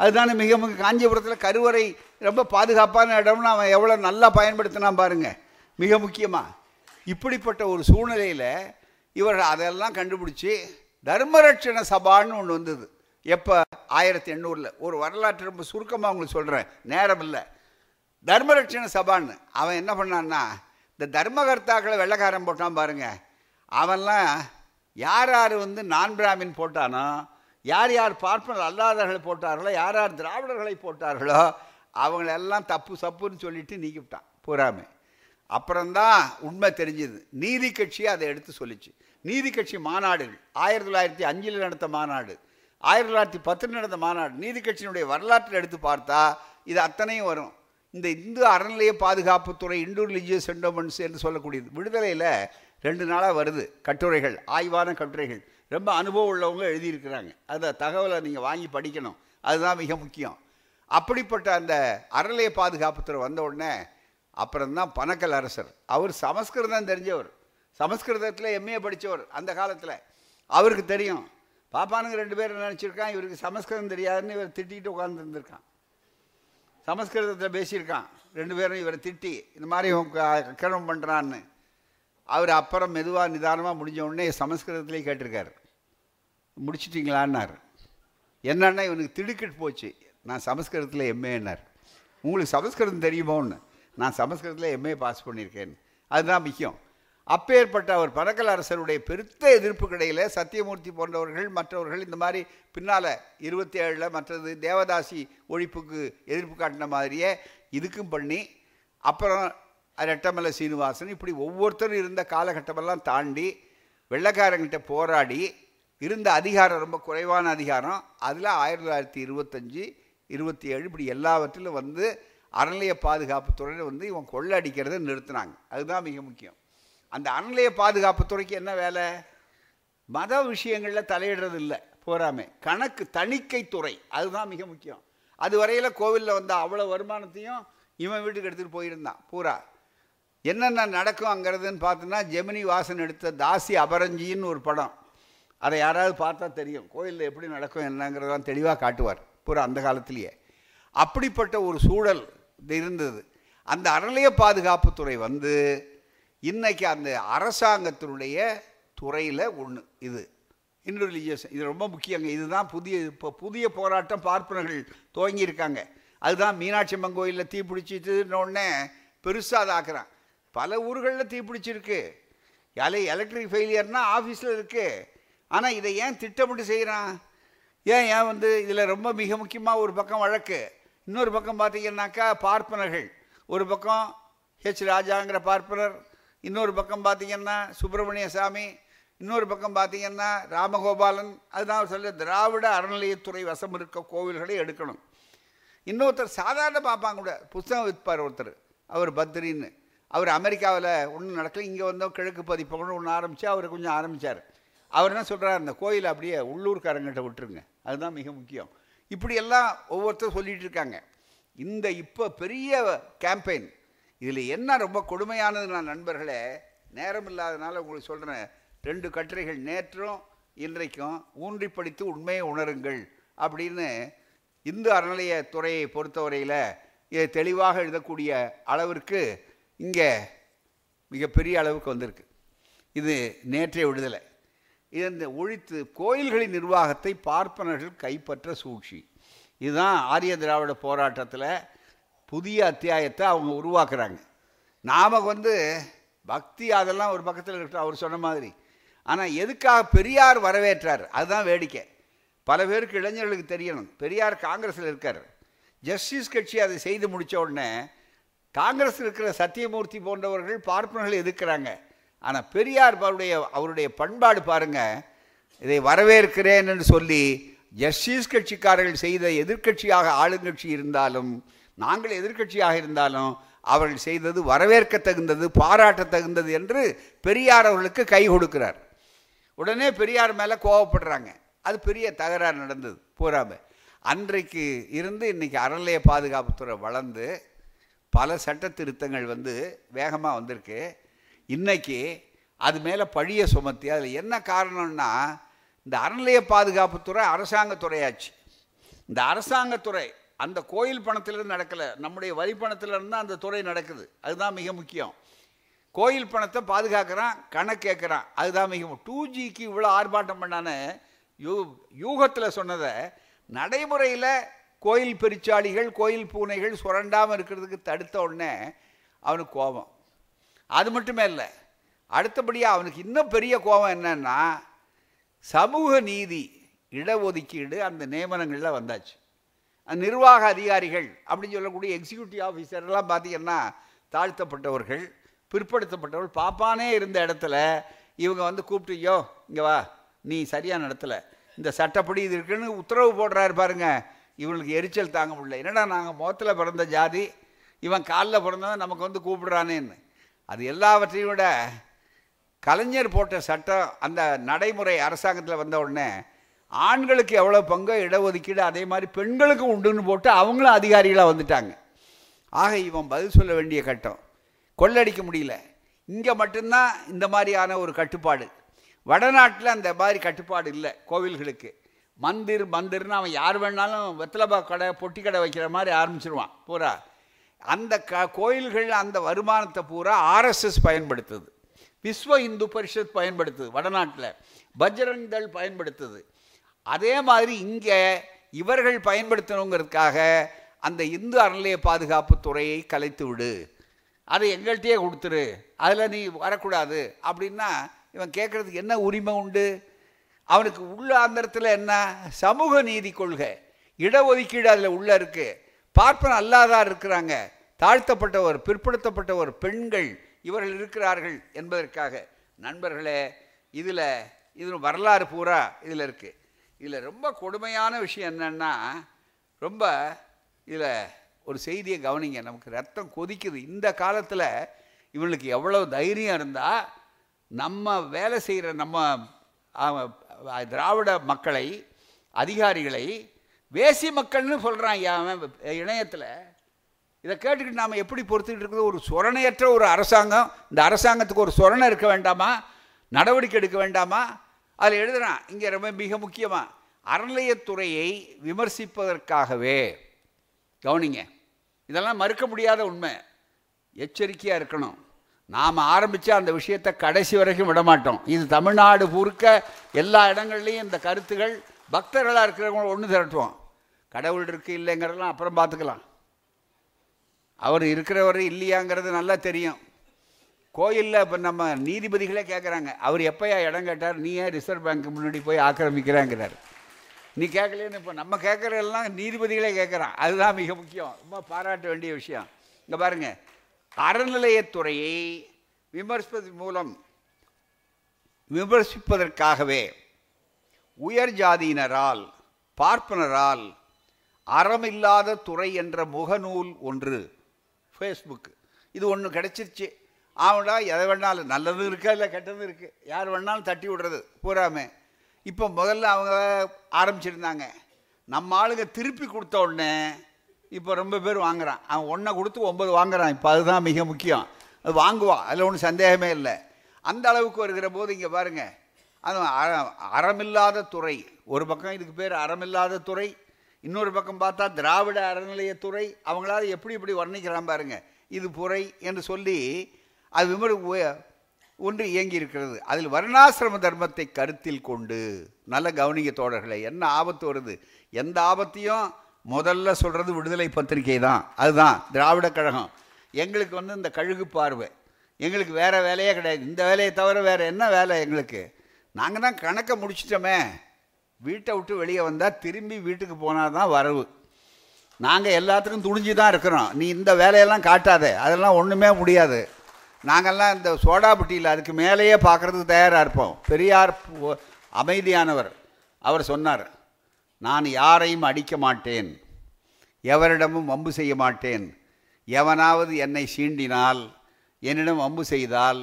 S1: அதுதானே மிக மிக காஞ்சிபுரத்தில் கருவறை ரொம்ப பாதுகாப்பான இடம்னு அவன் எவ்வளோ நல்லா பயன்படுத்தினான் பாருங்கள் மிக முக்கியமாக இப்படிப்பட்ட ஒரு சூழ்நிலையில் இவர்கள் அதெல்லாம் கண்டுபிடிச்சி தர்மரட்சண சபான்னு ஒன்று வந்தது எப்போ ஆயிரத்தி எண்ணூறில் ஒரு வரலாற்று ரொம்ப சுருக்கமாக உங்களுக்கு சொல்கிறேன் நேரம் இல்லை தர்மரட்சண சபான்னு அவன் என்ன பண்ணான்னா இந்த தர்மகர்த்தாக்களை வெள்ளக்காரன் போட்டான் பாருங்கள் அவன்லாம் யார் யார் வந்து நான் பிராமின் போட்டானோ யார் யார் பார்ப்பனர் அல்லாதவர்களை போட்டார்களோ யார் யார் திராவிடர்களை போட்டார்களோ அவங்களெல்லாம் தப்பு சப்புன்னு சொல்லிட்டு நீக்கிவிட்டான் பூராமே அப்புறம்தான் உண்மை தெரிஞ்சுது நீதி கட்சியை அதை எடுத்து சொல்லிச்சு நீதி கட்சி மாநாடுகள் ஆயிரத்தி தொள்ளாயிரத்தி அஞ்சில் நடந்த மாநாடு ஆயிரத்தி தொள்ளாயிரத்தி பத்தில் நடந்த மாநாடு நீதி கட்சியினுடைய வரலாற்றில் எடுத்து பார்த்தா இது அத்தனையும் வரும் இந்த இந்து அறநிலைய பாதுகாப்புத்துறை இந்து ரிலிஜியஸ் சென்டமெண்ட்ஸ் என்று சொல்லக்கூடியது விடுதலையில் ரெண்டு நாளாக வருது கட்டுரைகள் ஆய்வான கட்டுரைகள் ரொம்ப அனுபவம் உள்ளவங்க எழுதியிருக்கிறாங்க அந்த தகவலை நீங்கள் வாங்கி படிக்கணும் அதுதான் மிக முக்கியம் அப்படிப்பட்ட அந்த அறநிலைய பாதுகாப்புத்துறை வந்த உடனே அப்புறம்தான் பணக்கல் அரசர் அவர் சமஸ்கிருதம் தெரிஞ்சவர் சமஸ்கிருதத்தில் எம்ஏ படித்தவர் அந்த காலத்தில் அவருக்கு தெரியும் பாப்பானுங்க ரெண்டு பேரும் நினச்சிருக்கான் இவருக்கு சமஸ்கிருதம் தெரியாதுன்னு இவர் திட்டிகிட்டு உட்காந்துருந்துருக்கான் சமஸ்கிருதத்தில் பேசியிருக்கான் ரெண்டு பேரும் இவரை திட்டி இந்த மாதிரி அக்கிரமம் பண்ணுறான்னு அவர் அப்புறம் மெதுவாக நிதானமாக முடிஞ்ச உடனே சமஸ்கிருதத்திலே கேட்டிருக்காரு முடிச்சிட்டிங்களான்னார் என்னன்னா இவனுக்கு திடுக்கிட்டு போச்சு நான் சமஸ்கிருதத்தில் எம்ஏன்னார் உங்களுக்கு சமஸ்கிருதம் தெரியுமோன்னு நான் சமஸ்கிருதத்தில் எம்ஏ பாஸ் பண்ணியிருக்கேன் அதுதான் முக்கியம் அப்பேற்பட்ட அவர் பனக்கல் அரசருடைய பெருத்த எதிர்ப்புக்கிடையில் சத்தியமூர்த்தி போன்றவர்கள் மற்றவர்கள் இந்த மாதிரி பின்னால் இருபத்தி ஏழில் மற்றது தேவதாசி ஒழிப்புக்கு எதிர்ப்பு காட்டின மாதிரியே இதுக்கும் பண்ணி அப்புறம் ரெட்டமலை சீனிவாசன் இப்படி ஒவ்வொருத்தரும் இருந்த காலகட்டமெல்லாம் தாண்டி வெள்ளக்காரங்கிட்ட போராடி இருந்த அதிகாரம் ரொம்ப குறைவான அதிகாரம் அதில் ஆயிரத்தி தொள்ளாயிரத்தி இருபத்தஞ்சி இருபத்தி ஏழு இப்படி எல்லாவற்றிலும் வந்து அறநிலைய பாதுகாப்புத்துறையில் வந்து இவன் கொள்ளை அடிக்கிறத நிறுத்தினாங்க அதுதான் மிக முக்கியம் அந்த அறநிலைய பாதுகாப்பு துறைக்கு என்ன வேலை மத விஷயங்களில் தலையிடுறது இல்லை போகாமல் கணக்கு தணிக்கை துறை அதுதான் மிக முக்கியம் அது வரையில் கோவிலில் வந்த அவ்வளோ வருமானத்தையும் இவன் வீட்டுக்கு எடுத்துகிட்டு போயிருந்தான் பூரா என்னென்ன நடக்கும் அங்கிறதுன்னு பார்த்தோன்னா ஜெமினி வாசன் எடுத்த தாசி அபரஞ்சின்னு ஒரு படம் அதை யாராவது பார்த்தா தெரியும் கோயிலில் எப்படி நடக்கும் என்னங்கிறதெல்லாம் தெளிவாக காட்டுவார் பூரா அந்த காலத்திலேயே அப்படிப்பட்ட ஒரு சூழல் இருந்தது அந்த அறநிலைய பாதுகாப்புத்துறை வந்து இன்றைக்கி அந்த அரசாங்கத்தினுடைய துறையில் ஒன்று இது இன்ரிலிஜியஸ் இது ரொம்ப முக்கியங்க இதுதான் புதிய இப்போ புதிய போராட்டம் பார்ப்பனர்கள் துவங்கியிருக்காங்க அதுதான் மீனாட்சி அம்மன் கோயிலில் தீப்பிடிச்சிட்டுன்னொடனே பெருசாக அதை ஆக்குறான் பல ஊர்களில் தீப்பிடிச்சிருக்கு எலை எலக்ட்ரிக் ஃபெயிலியர்னால் ஆஃபீஸில் இருக்குது ஆனால் இதை ஏன் திட்டமிட்டு செய்கிறான் ஏன் ஏன் வந்து இதில் ரொம்ப மிக முக்கியமாக ஒரு பக்கம் வழக்கு இன்னொரு பக்கம் பார்த்தீங்கன்னாக்கா பார்ப்பனர்கள் ஒரு பக்கம் ஹெச் ராஜாங்கிற பார்ப்பனர் இன்னொரு பக்கம் பார்த்திங்கன்னா சுப்பிரமணிய சாமி இன்னொரு பக்கம் பார்த்திங்கன்னா ராமகோபாலன் அதுதான் சொல்ல திராவிட அறநிலையத்துறை வசம் இருக்க கோவில்களை எடுக்கணும் இன்னொருத்தர் சாதாரண பார்ப்பாங்க கூட புத்தகம் விற்பார் ஒருத்தர் அவர் பத்ரின்னு அவர் அமெரிக்காவில் ஒன்றும் நடக்கல இங்கே வந்தோம் கிழக்கு பதிப்பகம்னு ஒன்று ஆரம்பித்து அவர் கொஞ்சம் ஆரம்பித்தார் அவர் என்ன சொல்கிறார் அந்த கோயில் அப்படியே உள்ளூர்காரங்கிட்ட விட்டுருங்க அதுதான் மிக முக்கியம் இப்படியெல்லாம் ஒவ்வொருத்தரும் சொல்லிகிட்டு இருக்காங்க இந்த இப்போ பெரிய கேம்பெயின் இதில் என்ன ரொம்ப கொடுமையானது நான் நண்பர்களே நேரம் இல்லாதனால உங்களுக்கு சொல்கிறேன் ரெண்டு கட்டுரைகள் நேற்றும் இன்றைக்கும் ஊன்றி படித்து உண்மையை உணருங்கள் அப்படின்னு இந்து அறநிலைய துறையை பொறுத்தவரையில் தெளிவாக எழுதக்கூடிய அளவிற்கு இங்கே மிகப்பெரிய அளவுக்கு வந்திருக்கு இது நேற்றைய விடுதலை இதன் ஒழித்து கோயில்களின் நிர்வாகத்தை பார்ப்பனர்கள் கைப்பற்ற சூழ்ச்சி இதுதான் ஆரிய திராவிட போராட்டத்தில் புதிய அத்தியாயத்தை அவங்க உருவாக்குறாங்க நாம் வந்து பக்தி அதெல்லாம் ஒரு பக்கத்தில் இருக்கட்டும் அவர் சொன்ன மாதிரி ஆனால் எதுக்காக பெரியார் வரவேற்றார் அதுதான் வேடிக்கை பல பேருக்கு இளைஞர்களுக்கு தெரியணும் பெரியார் காங்கிரஸில் இருக்கார் ஜஸ்டிஸ் கட்சி அதை செய்து முடித்த உடனே காங்கிரஸில் இருக்கிற சத்தியமூர்த்தி போன்றவர்கள் பார்ப்பனர்கள் எதிர்க்கிறாங்க ஆனால் பெரியார் அவருடைய அவருடைய பண்பாடு பாருங்கள் இதை வரவேற்கிறேன் என்று சொல்லி ஜஸ்டிஸ் கட்சிக்காரர்கள் செய்த எதிர்க்கட்சியாக ஆளுங்கட்சி இருந்தாலும் நாங்கள் எதிர்கட்சியாக இருந்தாலும் அவர்கள் செய்தது வரவேற்க தகுந்தது பாராட்ட தகுந்தது என்று பெரியார் அவர்களுக்கு கை கொடுக்கிறார் உடனே பெரியார் மேலே கோவப்படுறாங்க அது பெரிய தகராறு நடந்தது பூராம அன்றைக்கு இருந்து இன்றைக்கி அறநிலைய பாதுகாப்புத்துறை வளர்ந்து பல சட்ட திருத்தங்கள் வந்து வேகமாக வந்திருக்கு இன்றைக்கி அது மேலே பழிய சுமத்தி அதில் என்ன காரணம்னா இந்த அறநிலைய பாதுகாப்புத்துறை அரசாங்கத்துறையாச்சு இந்த அரசாங்கத்துறை அந்த கோயில் பணத்திலிருந்து நடக்கலை நம்முடைய வரி பணத்திலிருந்து தான் அந்த துறை நடக்குது அதுதான் மிக முக்கியம் கோயில் பணத்தை பாதுகாக்கிறான் கணக்கு கேட்குறான் அதுதான் மிகவும் டூ ஜிக்கு இவ்வளோ ஆர்ப்பாட்டம் பண்ணானே யூ யூகத்தில் சொன்னதை நடைமுறையில் கோயில் பெருச்சாளிகள் கோயில் பூனைகள் சுரண்டாமல் இருக்கிறதுக்கு தடுத்த உடனே அவனுக்கு கோபம் அது மட்டுமே இல்லை அடுத்தபடியாக அவனுக்கு இன்னும் பெரிய கோபம் என்னன்னா சமூக நீதி இடஒதுக்கீடு அந்த நியமனங்களில் வந்தாச்சு நிர்வாக அதிகாரிகள் அப்படின்னு சொல்லக்கூடிய எக்ஸிக்யூட்டிவ் ஆஃபீஸர்லாம் பார்த்திங்கன்னா தாழ்த்தப்பட்டவர்கள் பிற்படுத்தப்பட்டவர்கள் பாப்பானே இருந்த இடத்துல இவங்க வந்து கூப்பிட்டு யோ இங்கே வா நீ சரியாக நடத்தலை இந்த சட்டப்படி இது இருக்குன்னு உத்தரவு போடுறாரு பாருங்க இவங்களுக்கு எரிச்சல் தாங்க முடியல என்னடா நாங்கள் முகத்தில் பிறந்த ஜாதி இவன் காலில் பிறந்தவன் நமக்கு வந்து கூப்பிடுறானேன்னு அது எல்லாவற்றையும் விட கலைஞர் போட்ட சட்டம் அந்த நடைமுறை அரசாங்கத்தில் வந்த உடனே ஆண்களுக்கு எவ்வளோ பங்கோ இடஒதுக்கீடு அதே மாதிரி பெண்களுக்கு உண்டுன்னு போட்டு அவங்களும் அதிகாரிகளாக வந்துட்டாங்க ஆக இவன் பதில் சொல்ல வேண்டிய கட்டம் கொள்ளடிக்க முடியல இங்கே மட்டும்தான் இந்த மாதிரியான ஒரு கட்டுப்பாடு வடநாட்டில் அந்த மாதிரி கட்டுப்பாடு இல்லை கோவில்களுக்கு மந்திர் மந்திர்னு அவன் யார் வேணாலும் வெத்தலைபா கடை பொட்டி கடை வைக்கிற மாதிரி ஆரம்பிச்சிருவான் பூரா அந்த க கோயில்களில் அந்த வருமானத்தை பூரா ஆர்எஸ்எஸ் பயன்படுத்துது விஸ்வ இந்து பரிஷத் பயன்படுத்துது வடநாட்டில் பஜ்ரங் தள் பயன்படுத்துது அதே மாதிரி இங்கே இவர்கள் பயன்படுத்தணுங்கிறதுக்காக அந்த இந்து அறநிலைய பாதுகாப்பு துறையை கலைத்து விடு அதை எங்கள்கிட்டயே கொடுத்துரு அதில் நீ வரக்கூடாது அப்படின்னா இவன் கேட்குறதுக்கு என்ன உரிமை உண்டு அவனுக்கு உள்ள அந்தரத்தில் என்ன சமூக நீதி கொள்கை இடஒதுக்கீடு அதில் உள்ளே இருக்குது பார்ப்பன அல்லாதார் இருக்கிறாங்க தாழ்த்தப்பட்டவர் பிற்படுத்தப்பட்டவர் பெண்கள் இவர்கள் இருக்கிறார்கள் என்பதற்காக நண்பர்களே இதில் இதில் வரலாறு பூரா இதில் இருக்குது இதில் ரொம்ப கொடுமையான விஷயம் என்னென்னா ரொம்ப இதில் ஒரு செய்தியை கவனிங்க நமக்கு ரத்தம் கொதிக்குது இந்த காலத்தில் இவனுக்கு எவ்வளோ தைரியம் இருந்தால் நம்ம வேலை செய்கிற நம்ம திராவிட மக்களை அதிகாரிகளை வேசி மக்கள்னு சொல்கிறான் அவன் இணையத்தில் இதை கேட்டுக்கிட்டு நாம் எப்படி பொறுத்துக்கிட்டு இருக்கிறது ஒரு சொரணையற்ற ஒரு அரசாங்கம் இந்த அரசாங்கத்துக்கு ஒரு சொரணை இருக்க வேண்டாமா நடவடிக்கை எடுக்க வேண்டாமா அதில் எழுதுகிறான் இங்கே ரொம்ப மிக முக்கியமாக அறநிலையத்துறையை விமர்சிப்பதற்காகவே கவனிங்க இதெல்லாம் மறுக்க முடியாத உண்மை எச்சரிக்கையாக இருக்கணும் நாம் ஆரம்பித்த அந்த விஷயத்தை கடைசி வரைக்கும் விடமாட்டோம் இது தமிழ்நாடு பூர்க்க எல்லா இடங்கள்லையும் இந்த கருத்துகள் பக்தர்களாக இருக்கிறவங்க ஒன்று திரட்டுவோம் கடவுள் இருக்குது இல்லைங்கிறதெல்லாம் அப்புறம் பார்த்துக்கலாம் அவர் இருக்கிறவர் இல்லையாங்கிறது நல்லா தெரியும் கோயிலில் இப்போ நம்ம நீதிபதிகளே கேட்குறாங்க அவர் எப்போயா இடம் கேட்டார் நீ ஏன் ரிசர்வ் பேங்க் முன்னாடி போய் ஆக்கிரமிக்கிறாங்கிறார் நீ கேட்கலன்னு இப்போ நம்ம கேட்குறதெல்லாம் நீதிபதிகளே கேட்குறான் அதுதான் மிக முக்கியம் ரொம்ப பாராட்ட வேண்டிய விஷயம் இங்கே பாருங்கள் அறநிலையத்துறையை விமர்சிப்பது மூலம் விமர்சிப்பதற்காகவே உயர் ஜாதியினரால் பார்ப்பனரால் அறமில்லாத துறை என்ற முகநூல் ஒன்று ஃபேஸ்புக் இது ஒன்று கிடச்சிருச்சு ஆமாடா எதை வேணாலும் நல்லதும் இருக்கா இல்லை கெட்டதும் இருக்குது யார் வேணாலும் தட்டி விடுறது பூராமே இப்போ முதல்ல அவங்க ஆரம்பிச்சிருந்தாங்க நம்ம ஆளுங்க திருப்பி கொடுத்த உடனே இப்போ ரொம்ப பேர் வாங்குறான் அவன் ஒன்றை கொடுத்து ஒம்பது வாங்குறான் இப்போ அதுதான் மிக முக்கியம் அது வாங்குவான் அதில் ஒன்றும் சந்தேகமே இல்லை அந்த அளவுக்கு வருகிற போது இங்கே பாருங்கள் அது அறமில்லாத துறை ஒரு பக்கம் இதுக்கு பேர் அறமில்லாத துறை இன்னொரு பக்கம் பார்த்தா திராவிட அறநிலையத்துறை அவங்களால எப்படி இப்படி வர்ணிக்கிறான் பாருங்கள் இது புரை என்று சொல்லி அது விமர் ஒன்று இயங்கி இருக்கிறது அதில் வர்ணாசிரம தர்மத்தை கருத்தில் கொண்டு நல்ல கவனிக்க தோழர்களை என்ன ஆபத்து வருது எந்த ஆபத்தையும் முதல்ல சொல்கிறது விடுதலை பத்திரிகை தான் அதுதான் திராவிட கழகம் எங்களுக்கு வந்து இந்த கழுகு பார்வை எங்களுக்கு வேறு வேலையே கிடையாது இந்த வேலையை தவிர வேறு என்ன வேலை எங்களுக்கு நாங்கள் தான் கணக்கை முடிச்சிட்டோமே வீட்டை விட்டு வெளியே வந்தால் திரும்பி வீட்டுக்கு போனால் தான் வரவு நாங்கள் எல்லாத்துக்கும் துணிஞ்சு தான் இருக்கிறோம் நீ இந்த வேலையெல்லாம் காட்டாத அதெல்லாம் ஒன்றுமே முடியாது நாங்கள்லாம் இந்த சோடாபுட்டியில் அதுக்கு மேலேயே பார்க்குறதுக்கு தயாராக இருப்போம் பெரியார் அமைதியானவர் அவர் சொன்னார் நான் யாரையும் அடிக்க மாட்டேன் எவரிடமும் வம்பு செய்ய மாட்டேன் எவனாவது என்னை சீண்டினால் என்னிடம் வம்பு செய்தால்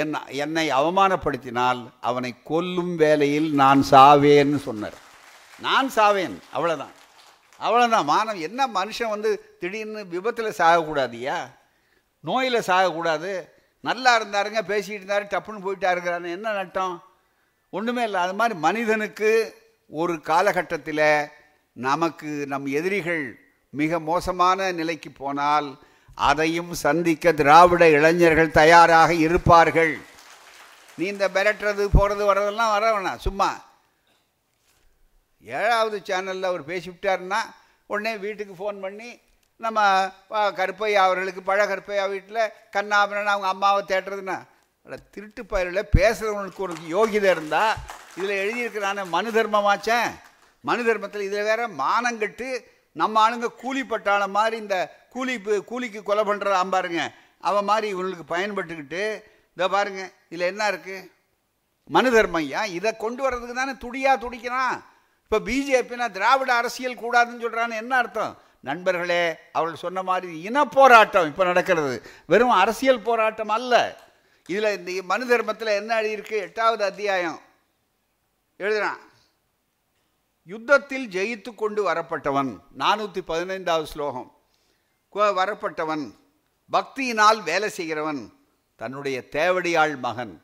S1: என் என்னை அவமானப்படுத்தினால் அவனை கொல்லும் வேலையில் நான் சாவேன்னு சொன்னார் நான் சாவேன் அவ்வளோதான் அவ்வளோதான் மானம் என்ன மனுஷன் வந்து திடீர்னு விபத்தில் சாகக்கூடாதியா நோயில் சாகக்கூடாது நல்லா இருந்தாருங்க பேசிகிட்டு இருந்தாரு டப்புன்னு போயிட்டாருங்கிறான்னு என்ன நட்டம் ஒன்றுமே இல்லை அது மாதிரி மனிதனுக்கு ஒரு காலகட்டத்தில் நமக்கு நம் எதிரிகள் மிக மோசமான நிலைக்கு போனால் அதையும் சந்திக்க திராவிட இளைஞர்கள் தயாராக இருப்பார்கள் நீ இந்த மிரட்டுறது போகிறது வர்றதெல்லாம் வர வேணாம் சும்மா ஏழாவது சேனலில் அவர் பேசிவிட்டாருன்னா உடனே வீட்டுக்கு ஃபோன் பண்ணி நம்ம கருப்பையா அவர்களுக்கு பழ கருப்பையா வீட்டில் கண்ணாபரன் அவங்க அம்மாவை தேட்டுறதுன்னா திருட்டு பயிரில் பேசுகிறவங்களுக்கு ஒரு யோகிதை இருந்தால் இதில் எழுதியிருக்கிற நான் மனு தர்மமாச்சேன் மனு தர்மத்தில் இதில் வேற மானங்கட்டு நம்ம ஆளுங்க கூலிப்பட்டான மாதிரி இந்த கூலி கூலிக்கு கொலை பண்ணுற அம்பாருங்க அவன் மாதிரி இவங்களுக்கு பயன்பட்டுக்கிட்டு இதை பாருங்க இதில் என்ன இருக்குது மனு தர்மம் ஐயா இதை கொண்டு வர்றதுக்கு தானே துடியாக துடிக்கிறான் இப்போ பிஜேபினா திராவிட அரசியல் கூடாதுன்னு சொல்கிறான்னு என்ன அர்த்தம் நண்பர்களே அவர்கள் சொன்ன மாதிரி இன போராட்டம் இப்போ நடக்கிறது வெறும் அரசியல் போராட்டம் அல்ல இதில் இந்த மனு தர்மத்தில் என்ன எழுதியிருக்கு எட்டாவது அத்தியாயம் எழுதுறான் யுத்தத்தில் ஜெயித்து கொண்டு வரப்பட்டவன் நானூற்றி பதினைந்தாவது ஸ்லோகம் வரப்பட்டவன் பக்தியினால் வேலை செய்கிறவன் தன்னுடைய தேவடியாள் மகன்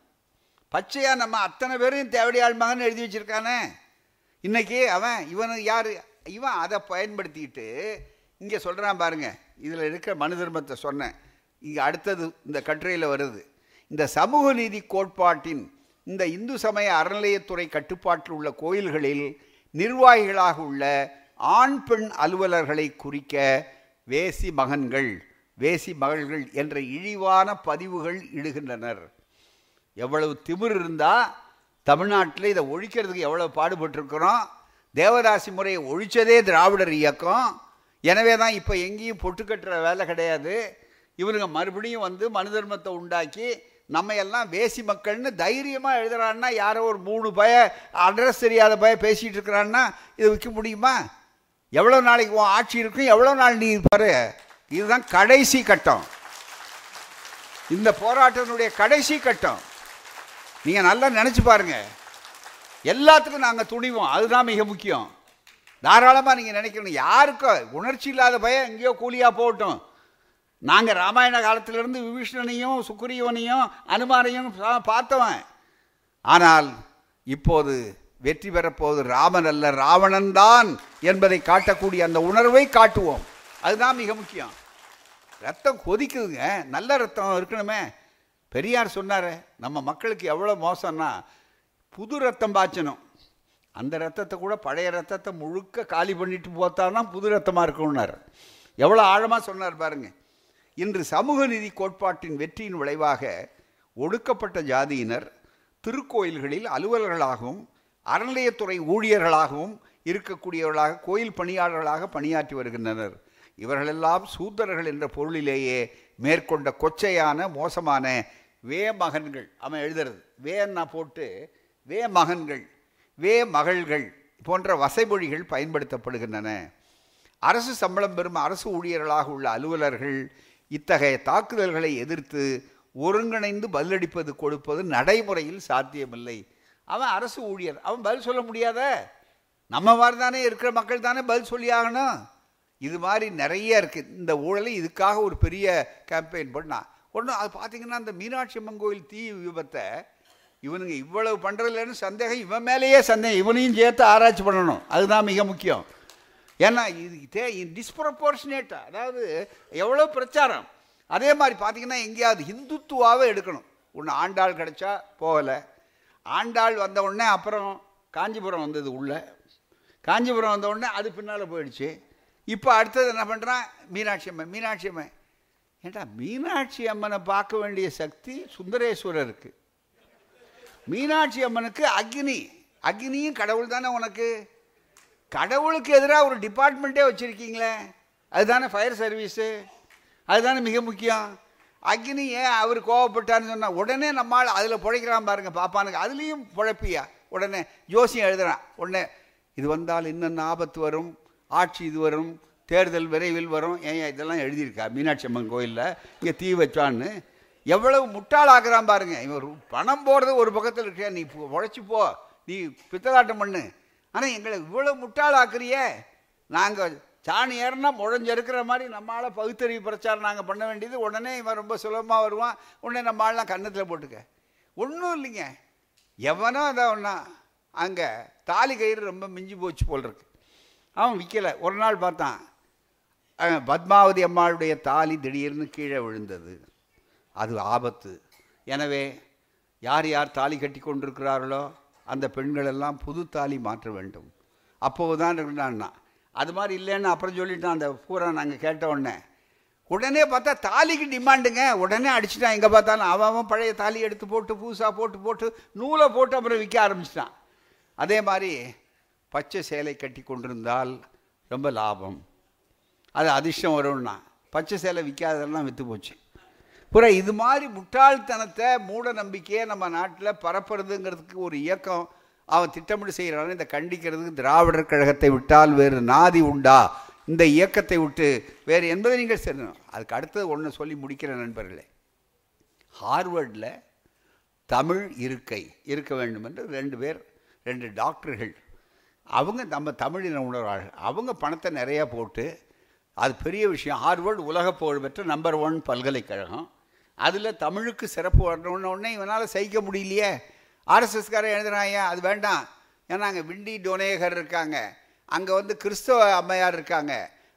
S1: பச்சையாக நம்ம அத்தனை பேரும் தேவடியாள் மகன் எழுதி வச்சுருக்கானே இன்றைக்கி அவன் இவன் யார் இவன் அதை பயன்படுத்திக்கிட்டு இங்கே சொல்கிறான் பாருங்கள் இதில் இருக்கிற மனு தர்மத்தை சொன்னேன் இங்கே அடுத்தது இந்த கட்டுரையில் வருது இந்த சமூக நீதி கோட்பாட்டின் இந்த இந்து சமய அறநிலையத்துறை கட்டுப்பாட்டில் உள்ள கோயில்களில் நிர்வாகிகளாக உள்ள ஆண் பெண் அலுவலர்களை குறிக்க வேசி மகன்கள் வேசி மகள்கள் என்ற இழிவான பதிவுகள் இடுகின்றனர் எவ்வளவு திமிர் இருந்தால் தமிழ்நாட்டில் இதை ஒழிக்கிறதுக்கு எவ்வளோ பாடுபட்டிருக்கிறோம் தேவதாசி முறையை ஒழிச்சதே திராவிடர் இயக்கம் எனவே தான் இப்போ எங்கேயும் பொட்டு கட்டுற வேலை கிடையாது இவனுங்க மறுபடியும் வந்து மனு தர்மத்தை உண்டாக்கி நம்ம எல்லாம் வேசி மக்கள்னு தைரியமாக எழுதுறான்னா யாரோ ஒரு மூணு பய அட்ரஸ் தெரியாத பய பேசிகிட்டு இருக்கிறான்னா இதை விற்க முடியுமா எவ்வளோ நாளைக்கு உன் ஆட்சி இருக்கும் எவ்வளோ நாள் நீ பாரு இதுதான் கடைசி கட்டம் இந்த போராட்டத்தினுடைய கடைசி கட்டம் நீங்கள் நல்லா நினச்சி பாருங்கள் எல்லாத்துக்கும் நாங்கள் துணிவோம் அதுதான் மிக முக்கியம் தாராளமாக நீங்கள் நினைக்கணும் யாருக்கோ உணர்ச்சி இல்லாத பயம் எங்கேயோ கூலியாக போகட்டும் நாங்கள் ராமாயண காலத்திலிருந்து விபீஷ்ணனையும் சுக்ரீவனையும் அனுமானையும் பார்த்தவன் ஆனால் இப்போது வெற்றி பெறப்போது ராமன் அல்ல ராவணன் தான் என்பதை காட்டக்கூடிய அந்த உணர்வை காட்டுவோம் அதுதான் மிக முக்கியம் ரத்தம் கொதிக்குதுங்க நல்ல ரத்தம் இருக்கணுமே பெரியார் சொன்னார் நம்ம மக்களுக்கு எவ்வளோ மோசம்னா புது ரத்தம் பாய்ச்சணும் அந்த ரத்தத்தை கூட பழைய ரத்தத்தை முழுக்க காலி பண்ணிட்டு போத்தால் தான் புது ரத்தமாக இருக்கும்னார் எவ்வளோ ஆழமாக சொன்னார் பாருங்கள் இன்று சமூக நிதி கோட்பாட்டின் வெற்றியின் விளைவாக ஒடுக்கப்பட்ட ஜாதியினர் திருக்கோயில்களில் அலுவலர்களாகவும் அறநிலையத்துறை ஊழியர்களாகவும் இருக்கக்கூடியவர்களாக கோயில் பணியாளர்களாக பணியாற்றி வருகின்றனர் இவர்களெல்லாம் சூதரர்கள் என்ற பொருளிலேயே மேற்கொண்ட கொச்சையான மோசமான வே மகன்கள் அவன் எழுதுறது வேன்னா போட்டு வே மகன்கள் வே மகள்கள் போன்ற வசைமொழிகள் பயன்படுத்தப்படுகின்றன அரசு சம்பளம் பெறும் அரசு ஊழியர்களாக உள்ள அலுவலர்கள் இத்தகைய தாக்குதல்களை எதிர்த்து ஒருங்கிணைந்து பதிலளிப்பது கொடுப்பது நடைமுறையில் சாத்தியமில்லை அவன் அரசு ஊழியர் அவன் பதில் சொல்ல முடியாத நம்ம மாதிரி தானே இருக்கிற மக்கள் தானே பதில் சொல்லி ஆகணும் இது மாதிரி நிறைய இருக்குது இந்த ஊழலை இதுக்காக ஒரு பெரிய கேம்பெயின் பண்ணான் ஒன்றும் அது பார்த்தீங்கன்னா இந்த மீனாட்சி அம்மன் கோயில் தீ விபத்தை இவனுங்க இவ்வளவு பண்ணுறதுலன்னு சந்தேகம் இவன் மேலேயே சந்தேகம் இவனையும் சேர்த்து ஆராய்ச்சி பண்ணணும் அதுதான் மிக முக்கியம் ஏன்னா இது தே டிஸ்ப்ரப்போர்ஷனேட்டாக அதாவது எவ்வளோ பிரச்சாரம் அதே மாதிரி பார்த்திங்கன்னா எங்கேயாவது ஹிந்துத்துவாவே எடுக்கணும் ஒன்று ஆண்டாள் கிடச்சா போகலை ஆண்டாள் வந்த உடனே அப்புறம் காஞ்சிபுரம் வந்தது உள்ளே காஞ்சிபுரம் வந்த உடனே அது பின்னால் போயிடுச்சு இப்போ அடுத்தது என்ன பண்ணுறான் மீனாட்சி அம்மன் மீனாட்சி அம்மன் ஏண்டா மீனாட்சி அம்மனை பார்க்க வேண்டிய சக்தி சுந்தரேஸ்வரருக்கு மீனாட்சி அம்மனுக்கு அக்னி அக்னியும் கடவுள் தானே உனக்கு கடவுளுக்கு எதிராக ஒரு டிபார்ட்மெண்ட்டே வச்சுருக்கீங்களே அதுதானே ஃபயர் சர்வீஸு அதுதானே மிக முக்கியம் அக்னி ஏன் அவர் கோவப்பட்டார்னு சொன்னால் உடனே நம்மால் அதில் பிழைக்கிறான் பாருங்கள் பாப்பானுக்கு அதுலேயும் பிழைப்பியா உடனே ஜோசியம் எழுதுகிறான் உடனே இது வந்தால் இன்னென்ன ஆபத்து வரும் ஆட்சி இது வரும் தேர்தல் விரைவில் வரும் ஏன் இதெல்லாம் எழுதியிருக்கா மீனாட்சி அம்மன் கோயிலில் இங்கே தீ வச்சான்னு எவ்வளவு முட்டாள் ஆகிறான் பாருங்க இவன் பணம் போடுறது ஒரு பக்கத்தில் இருக்கியா நீ உழைச்சி போ நீ பித்தலாட்டம் பண்ணு ஆனால் எங்களை இவ்வளோ முட்டாள் ஆக்குறியே நாங்கள் சாணி ஏறினா முழஞ்சிருக்கிற மாதிரி நம்மளால் பகுத்தறிவு பிரச்சாரம் நாங்கள் பண்ண வேண்டியது உடனே இவன் ரொம்ப சுலபமாக வருவான் உடனே நம்மளாலாம் கன்னத்தில் போட்டுக்க ஒன்றும் இல்லைங்க எவனோ அதான் ஒன்றா அங்கே தாலி கயிறு ரொம்ப மிஞ்சி போச்சு போல் இருக்கு அவன் விற்கலை ஒரு நாள் பார்த்தான் பத்மாவதி அம்மாளுடைய தாலி திடீர்னு கீழே விழுந்தது அது ஆபத்து எனவே யார் யார் தாலி கட்டி கொண்டிருக்கிறார்களோ அந்த பெண்களெல்லாம் புது தாலி மாற்ற வேண்டும் அப்போது தான் இருந்தான்னா அது மாதிரி இல்லைன்னு அப்புறம் சொல்லிட்டான் அந்த பூரா நாங்கள் கேட்ட உடனே உடனே பார்த்தா தாலிக்கு டிமாண்டுங்க உடனே அடிச்சிட்டான் எங்கே பார்த்தாலும் அவன் பழைய தாலி எடுத்து போட்டு பூசா போட்டு போட்டு நூலை போட்டு அப்புறம் விற்க ஆரம்பிச்சிட்டான் அதே மாதிரி பச்சை சேலை கட்டி கொண்டிருந்தால் ரொம்ப லாபம் அது அதிர்ஷ்டம் வரும்னா பச்சை சேலை விற்காதெல்லாம் விற்று போச்சு புற இது மாதிரி முட்டாள்தனத்தை மூட நம்பிக்கையை நம்ம நாட்டில் பரப்புறதுங்கிறதுக்கு ஒரு இயக்கம் அவன் திட்டமிட்டு செய்கிறான் இந்த கண்டிக்கிறதுக்கு திராவிடர் கழகத்தை விட்டால் வேறு நாதி உண்டா இந்த இயக்கத்தை விட்டு வேறு என்பதை நீங்கள் சொல்லணும் அதுக்கு அடுத்தது ஒன்று சொல்லி முடிக்கிற நண்பர்களே ஹார்வர்டில் தமிழ் இருக்கை இருக்க வேண்டும் என்று ரெண்டு பேர் ரெண்டு டாக்டர்கள் அவங்க நம்ம தமிழின உணர்வார்கள் அவங்க பணத்தை நிறையா போட்டு அது பெரிய விஷயம் ஹார்வர்டு உலக புகழ்பெற்ற நம்பர் ஒன் பல்கலைக்கழகம் அதில் தமிழுக்கு சிறப்பு வரணும்னு உடனே இவனால் சகிக்க முடியலையே ஆர்எஸ்எஸ்காரன் எழுதுனாயா அது வேண்டாம் ஏன்னா அங்கே விண்டி டொனேகர் இருக்காங்க அங்கே வந்து கிறிஸ்தவ அம்மையார் இருக்காங்க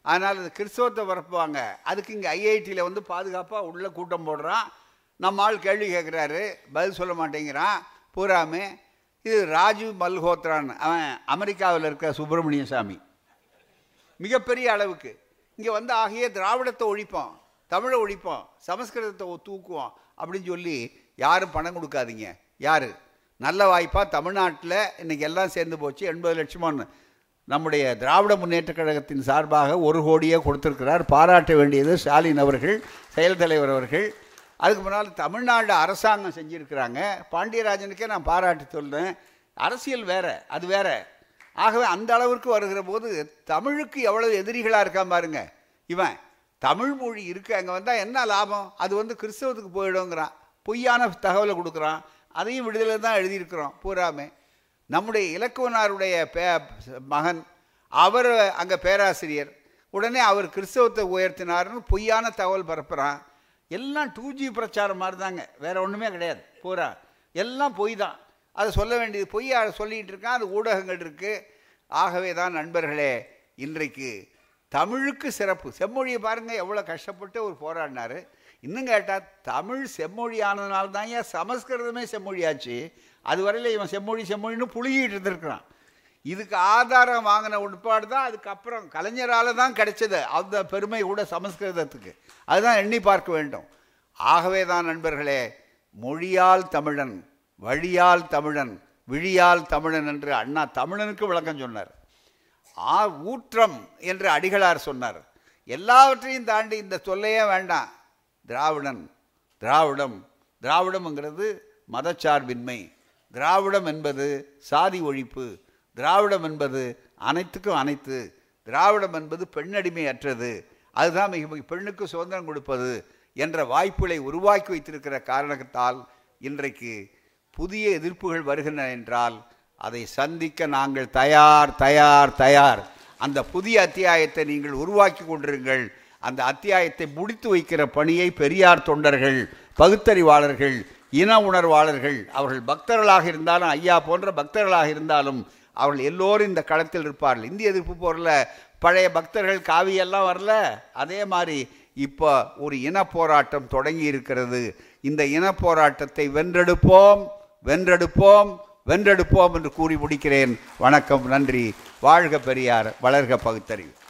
S1: அதனால் அது கிறிஸ்தவத்தை பரப்புவாங்க அதுக்கு இங்கே ஐஐடியில் வந்து பாதுகாப்பாக உள்ளே கூட்டம் போடுறான் நம்ம ஆள் கேள்வி கேட்குறாரு பதில் சொல்ல மாட்டேங்கிறான் பூராமே இது ராஜீவ் மல்ஹோத்ரான் அவன் அமெரிக்காவில் இருக்கிற சுப்பிரமணிய சாமி மிகப்பெரிய அளவுக்கு இங்கே வந்து ஆகிய திராவிடத்தை ஒழிப்போம் தமிழை ஒழிப்போம் சமஸ்கிருதத்தை தூக்குவோம் அப்படின்னு சொல்லி யாரும் பணம் கொடுக்காதீங்க யார் நல்ல வாய்ப்பாக தமிழ்நாட்டில் இன்றைக்கி எல்லாம் சேர்ந்து போச்சு எண்பது லட்சமான்னு நம்முடைய திராவிட முன்னேற்றக் கழகத்தின் சார்பாக ஒரு கோடியே கொடுத்துருக்கிறார் பாராட்ட வேண்டியது ஸ்டாலின் அவர்கள் செயல் தலைவர் அவர்கள் அதுக்கு முன்னால் தமிழ்நாடு அரசாங்கம் செஞ்சுருக்கிறாங்க பாண்டியராஜனுக்கே நான் பாராட்டு சொல்கிறேன் அரசியல் வேறு அது வேறு ஆகவே அந்த அளவிற்கு வருகிற போது தமிழுக்கு எவ்வளோ எதிரிகளாக இருக்கான் பாருங்கள் இவன் தமிழ் மொழி இருக்குது அங்கே வந்தால் என்ன லாபம் அது வந்து கிறிஸ்தவத்துக்கு போயிடுங்கிறான் பொய்யான தகவலை கொடுக்குறான் அதையும் விடுதலை தான் எழுதியிருக்கிறோம் பூராமே நம்முடைய இலக்குவனாருடைய பே மகன் அவர் அங்கே பேராசிரியர் உடனே அவர் கிறிஸ்தவத்தை உயர்த்தினார்னு பொய்யான தகவல் பரப்புகிறான் எல்லாம் டூ ஜி பிரச்சாரம் மாதிரி தாங்க வேறு ஒன்றுமே கிடையாது பூரா எல்லாம் பொய் தான் அதை சொல்ல வேண்டியது பொய் சொல்லிகிட்டு இருக்கான் அது ஊடகங்கள் இருக்குது ஆகவே தான் நண்பர்களே இன்றைக்கு தமிழுக்கு சிறப்பு செம்மொழியை பாருங்கள் எவ்வளோ கஷ்டப்பட்டு அவர் போராடினார் இன்னும் கேட்டால் தமிழ் செம்மொழி தான் ஏன் சமஸ்கிருதமே செம்மொழியாச்சு அது வரையில் இவன் செம்மொழி செம்மொழின்னு புழுகிட்டு இருந்திருக்கிறான் இதுக்கு ஆதாரம் வாங்கின உட்பாடு தான் அதுக்கப்புறம் கலைஞரால் தான் கிடைச்சது அந்த பெருமை கூட சமஸ்கிருதத்துக்கு அதுதான் எண்ணி பார்க்க வேண்டும் ஆகவே தான் நண்பர்களே மொழியால் தமிழன் வழியால் தமிழன் விழியால் தமிழன் என்று அண்ணா தமிழனுக்கு விளக்கம் சொன்னார் ஆ ஊற்றம் என்று அடிகளார் சொன்னார் எல்லாவற்றையும் தாண்டி இந்த சொல்லையே வேண்டாம் திராவிடன் திராவிடம் திராவிடம்ங்கிறது மதச்சார்பின்மை திராவிடம் என்பது சாதி ஒழிப்பு திராவிடம் என்பது அனைத்துக்கும் அனைத்து திராவிடம் என்பது பெண்ணடிமை அற்றது அதுதான் மிக பெண்ணுக்கு சுதந்திரம் கொடுப்பது என்ற வாய்ப்புகளை உருவாக்கி வைத்திருக்கிற காரணத்தால் இன்றைக்கு புதிய எதிர்ப்புகள் வருகின்றன என்றால் அதை சந்திக்க நாங்கள் தயார் தயார் தயார் அந்த புதிய அத்தியாயத்தை நீங்கள் உருவாக்கி கொண்டிருங்கள் அந்த அத்தியாயத்தை முடித்து வைக்கிற பணியை பெரியார் தொண்டர்கள் பகுத்தறிவாளர்கள் இன உணர்வாளர்கள் அவர்கள் பக்தர்களாக இருந்தாலும் ஐயா போன்ற பக்தர்களாக இருந்தாலும் அவர்கள் எல்லோரும் இந்த களத்தில் இருப்பார்கள் இந்திய எதிர்ப்பு போரில் பழைய பக்தர்கள் காவியெல்லாம் வரல அதே மாதிரி இப்போ ஒரு இன போராட்டம் தொடங்கி இருக்கிறது இந்த இன போராட்டத்தை வென்றெடுப்போம் வென்றெடுப்போம் வென்றெடுப்போம் என்று கூறி முடிக்கிறேன் வணக்கம் நன்றி வாழ்க பெரியார் வளர்க பகுத்தறிவு